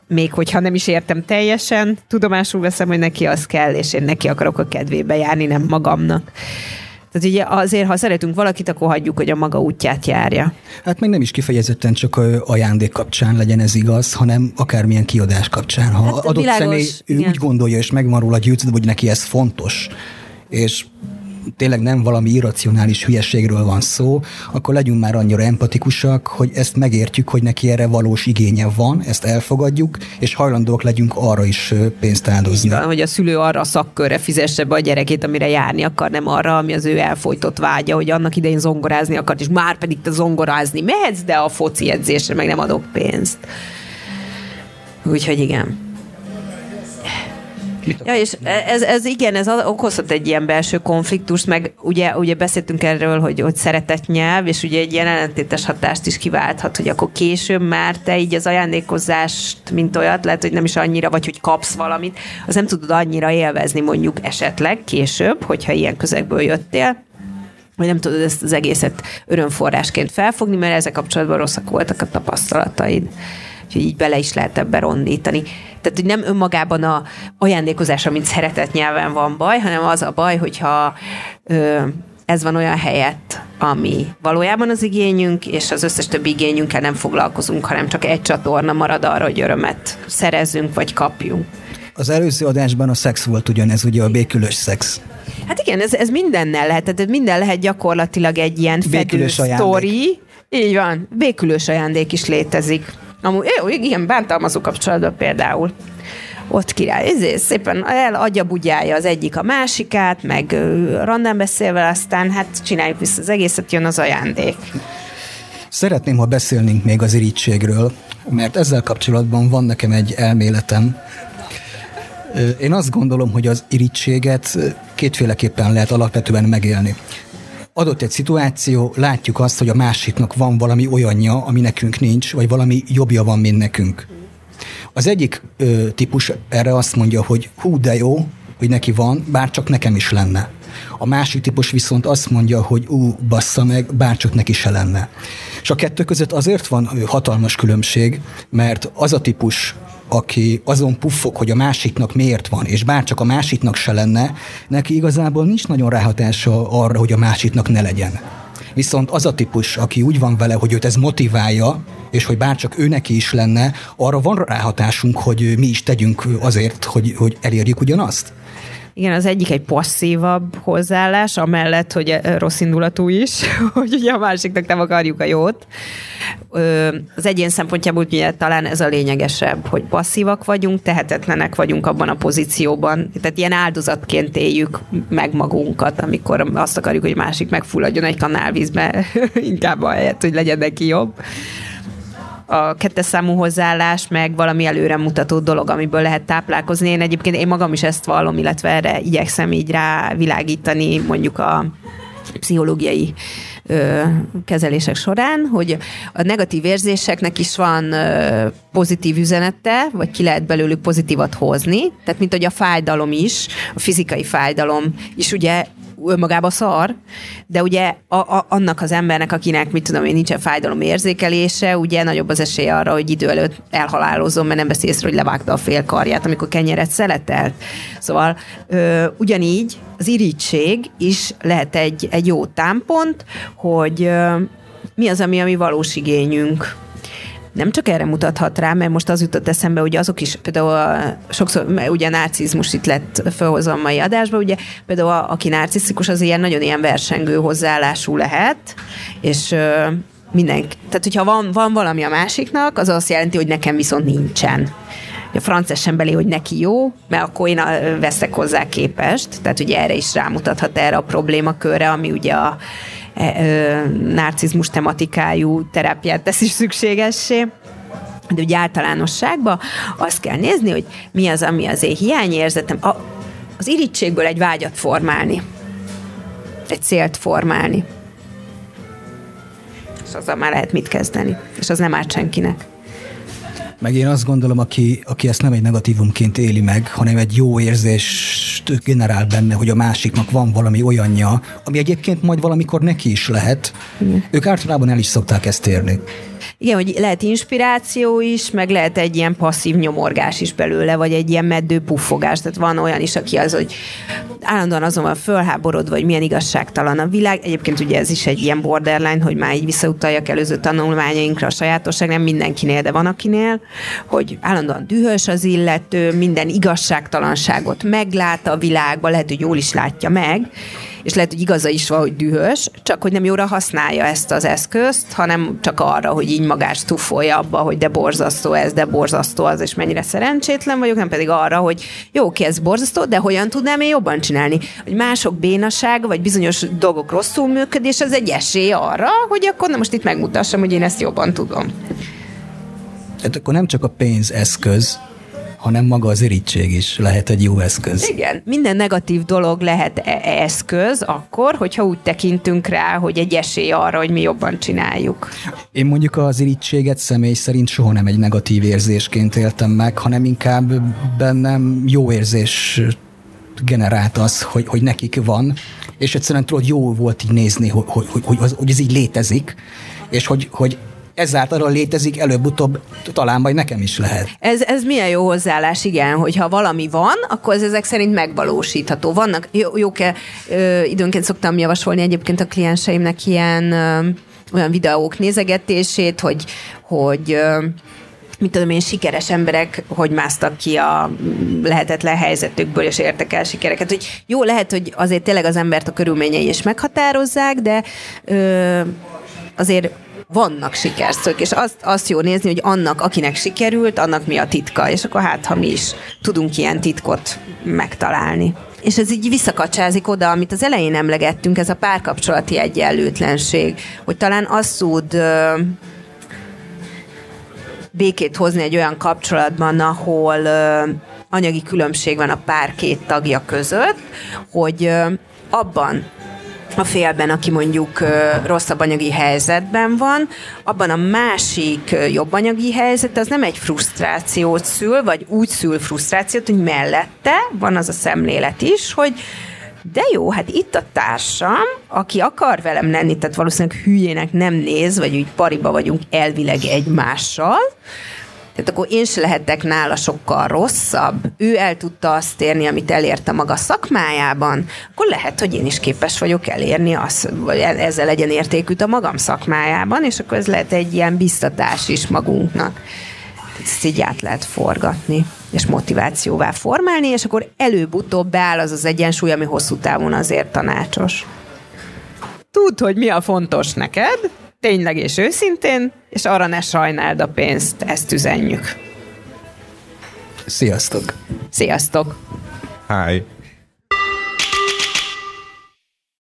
még hogyha nem is értem teljesen, tudomásul veszem, hogy neki az kell, és én neki akarok a kedvébe járni, nem magamnak. Tehát ugye azért, ha szeretünk valakit, akkor hagyjuk, hogy a maga útját járja. Hát meg nem is kifejezetten csak ajándék kapcsán legyen ez igaz, hanem akármilyen kiadás kapcsán. Ha hát adott világos, személy ő úgy gondolja, és megvan róla győződve, hogy neki ez fontos, és tényleg nem valami irracionális hülyeségről van szó, akkor legyünk már annyira empatikusak, hogy ezt megértjük, hogy neki erre valós igénye van, ezt elfogadjuk, és hajlandóak legyünk arra is pénzt áldozni. Van, hogy a szülő arra a szakkörre fizesse be a gyerekét, amire járni akar, nem arra, ami az ő elfolytott vágya, hogy annak idején zongorázni akart, és már pedig te zongorázni mehetsz, de a foci edzésre meg nem adok pénzt. Úgyhogy igen. Ja, és ez, ez igen, ez okozhat egy ilyen belső konfliktust, meg ugye, ugye beszéltünk erről, hogy, hogy szeretett nyelv, és ugye egy ilyen ellentétes hatást is kiválthat, hogy akkor később már te így az ajándékozást, mint olyat, lehet, hogy nem is annyira, vagy hogy kapsz valamit, az nem tudod annyira élvezni mondjuk esetleg később, hogyha ilyen közegből jöttél, vagy nem tudod ezt az egészet örömforrásként felfogni, mert ezzel kapcsolatban rosszak voltak a tapasztalataid. Úgyhogy így bele is lehet ebbe rondítani. Tehát, hogy nem önmagában a ajándékozás, mint szeretett nyelven van baj, hanem az a baj, hogyha ö, ez van olyan helyett, ami valójában az igényünk, és az összes többi igényünkkel nem foglalkozunk, hanem csak egy csatorna marad arra, hogy örömet szerezzünk, vagy kapjunk. Az előző adásban a szex volt ugyanez, ugye a békülös szex. Hát igen, ez, ez mindennel lehet, tehát minden lehet gyakorlatilag egy ilyen fedő sztori. Így van, békülős ajándék is létezik. Amúgy, jó, igen, bántalmazó kapcsolatban például ott király, ezért szépen eladja bugyája az egyik a másikát, meg randán beszélve, aztán hát csináljuk vissza az egészet, jön az ajándék. Szeretném, ha beszélnénk még az irítségről, mert ezzel kapcsolatban van nekem egy elméletem. Én azt gondolom, hogy az irítséget kétféleképpen lehet alapvetően megélni adott egy szituáció, látjuk azt, hogy a másiknak van valami olyanja, ami nekünk nincs, vagy valami jobbja van, mint nekünk. Az egyik ö, típus erre azt mondja, hogy hú, de jó, hogy neki van, bár csak nekem is lenne. A másik típus viszont azt mondja, hogy ú, bassza meg, bár csak neki se lenne. És a kettő között azért van hatalmas különbség, mert az a típus, aki azon puffog, hogy a másiknak miért van, és bár csak a másiknak se lenne, neki igazából nincs nagyon ráhatása arra, hogy a másiknak ne legyen. Viszont az a típus, aki úgy van vele, hogy őt ez motiválja, és hogy bárcsak ő neki is lenne, arra van ráhatásunk, hogy mi is tegyünk azért, hogy, hogy elérjük ugyanazt. Igen, az egyik egy passzívabb hozzáállás, amellett, hogy eh, rossz indulatú is, hogy ugye a másiknak nem akarjuk a jót. Az egyén szempontjából ugye talán ez a lényegesebb, hogy passzívak vagyunk, tehetetlenek vagyunk abban a pozícióban. Tehát ilyen áldozatként éljük meg magunkat, amikor azt akarjuk, hogy másik megfulladjon egy kanálvízbe, inkább ahelyett, hogy legyen neki jobb a kettes számú hozzáállás, meg valami előremutató dolog, amiből lehet táplálkozni. Én egyébként én magam is ezt vallom, illetve erre igyekszem így rá világítani mondjuk a pszichológiai ö, kezelések során, hogy a negatív érzéseknek is van ö, pozitív üzenete, vagy ki lehet belőlük pozitívat hozni, tehát mint hogy a fájdalom is, a fizikai fájdalom is ugye önmagában szar, de ugye a, a, annak az embernek, akinek, mit tudom én, nincsen fájdalom érzékelése, ugye nagyobb az esély arra, hogy idő előtt elhalálozom, mert nem veszi észre, hogy levágta a fél karját, amikor kenyeret szeletelt. Szóval ö, ugyanígy az irítség is lehet egy, egy jó támpont, hogy ö, mi az, ami a mi valós igényünk nem csak erre mutathat rá, mert most az jutott eszembe, hogy azok is, például sokszor, ugye a narcizmus itt lett felhozva a mai adásba, ugye például a, aki narcisztikus, az ilyen nagyon ilyen versengő hozzáállású lehet, és mindenki, tehát hogyha van, van valami a másiknak, az azt jelenti, hogy nekem viszont nincsen. A franc belé, hogy neki jó, mert akkor én veszek hozzá képest, tehát ugye erre is rámutathat erre a problémakörre, ami ugye a narcizmus tematikájú terápiát is szükségessé. De ugye általánosságban azt kell nézni, hogy mi az, ami az én hiányérzetem, a, az irítségből egy vágyat formálni, egy célt formálni. És azzal már lehet mit kezdeni. És az nem árt senkinek. Meg én azt gondolom, aki, aki ezt nem egy negatívumként éli meg, hanem egy jó érzést generál benne, hogy a másiknak van valami olyanja, ami egyébként majd valamikor neki is lehet, mm. ők általában el is szokták ezt érni. Igen, hogy lehet inspiráció is, meg lehet egy ilyen passzív nyomorgás is belőle, vagy egy ilyen meddő puffogás. Tehát van olyan is, aki az, hogy állandóan azon van fölháborodva, vagy milyen igazságtalan a világ. Egyébként ugye ez is egy ilyen borderline, hogy már így visszautaljak előző tanulmányainkra a sajátosság, nem mindenkinél, de van akinél, hogy állandóan dühös az illető, minden igazságtalanságot meglát a világban, lehet, hogy jól is látja meg, és lehet, hogy igaza is van, hogy dühös, csak hogy nem jóra használja ezt az eszközt, hanem csak arra, hogy így magát stuffolja abba, hogy de borzasztó ez, de borzasztó az, és mennyire szerencsétlen vagyok, nem pedig arra, hogy jó, ki ez borzasztó, de hogyan tudnám én jobban csinálni? Hogy mások bénaság, vagy bizonyos dolgok rosszul működés, ez egy esély arra, hogy akkor na most itt megmutassam, hogy én ezt jobban tudom. Tehát akkor nem csak a pénz eszköz, hanem maga az irítség is lehet egy jó eszköz. Igen, minden negatív dolog lehet e- eszköz akkor, hogyha úgy tekintünk rá, hogy egy esély arra, hogy mi jobban csináljuk. Én mondjuk az irítséget személy szerint soha nem egy negatív érzésként éltem meg, hanem inkább bennem jó érzés generált az, hogy, hogy nekik van, és egyszerűen tudod, jó volt így nézni, hogy, hogy, hogy, hogy, az, hogy ez így létezik, és hogy, hogy ezáltal előbb-utóbb előbb-utóbb talán majd nekem is lehet. Ez, ez milyen jó hozzáállás, igen, hogyha valami van, akkor ez ezek szerint megvalósítható. Vannak, jó, jók-e, ö, időnként szoktam javasolni egyébként a klienseimnek ilyen ö, olyan videók nézegetését, hogy, hogy ö, mit tudom én, sikeres emberek hogy másztak ki a lehetetlen helyzetükből, és értek el sikereket. Hogy jó, lehet, hogy azért tényleg az embert a körülményei is meghatározzák, de ö, azért vannak sikerszők, és azt, azt jó nézni, hogy annak, akinek sikerült, annak mi a titka, és akkor hát, ha mi is tudunk ilyen titkot megtalálni. És ez így visszakacsázik oda, amit az elején emlegettünk, ez a párkapcsolati egyenlőtlenség, hogy talán azt tud békét hozni egy olyan kapcsolatban, ahol anyagi különbség van a pár két tagja között, hogy abban a félben, aki mondjuk rosszabb anyagi helyzetben van, abban a másik jobb anyagi helyzet, az nem egy frusztrációt szül, vagy úgy szül frusztrációt, hogy mellette van az a szemlélet is, hogy de jó, hát itt a társam, aki akar velem lenni, tehát valószínűleg hülyének nem néz, vagy úgy pariba vagyunk elvileg egymással, tehát akkor én se lehetek nála sokkal rosszabb, ő el tudta azt érni, amit elérte maga szakmájában, akkor lehet, hogy én is képes vagyok elérni azt, vagy e- ezzel legyen értékűt a magam szakmájában, és akkor ez lehet egy ilyen biztatás is magunknak. Ezt így át lehet forgatni, és motivációvá formálni, és akkor előbb-utóbb beáll az az egyensúly, ami hosszú távon azért tanácsos. Tudd, hogy mi a fontos neked, tényleg és őszintén, és arra ne sajnáld a pénzt, ezt üzenjük. Sziasztok! Sziasztok! Hi!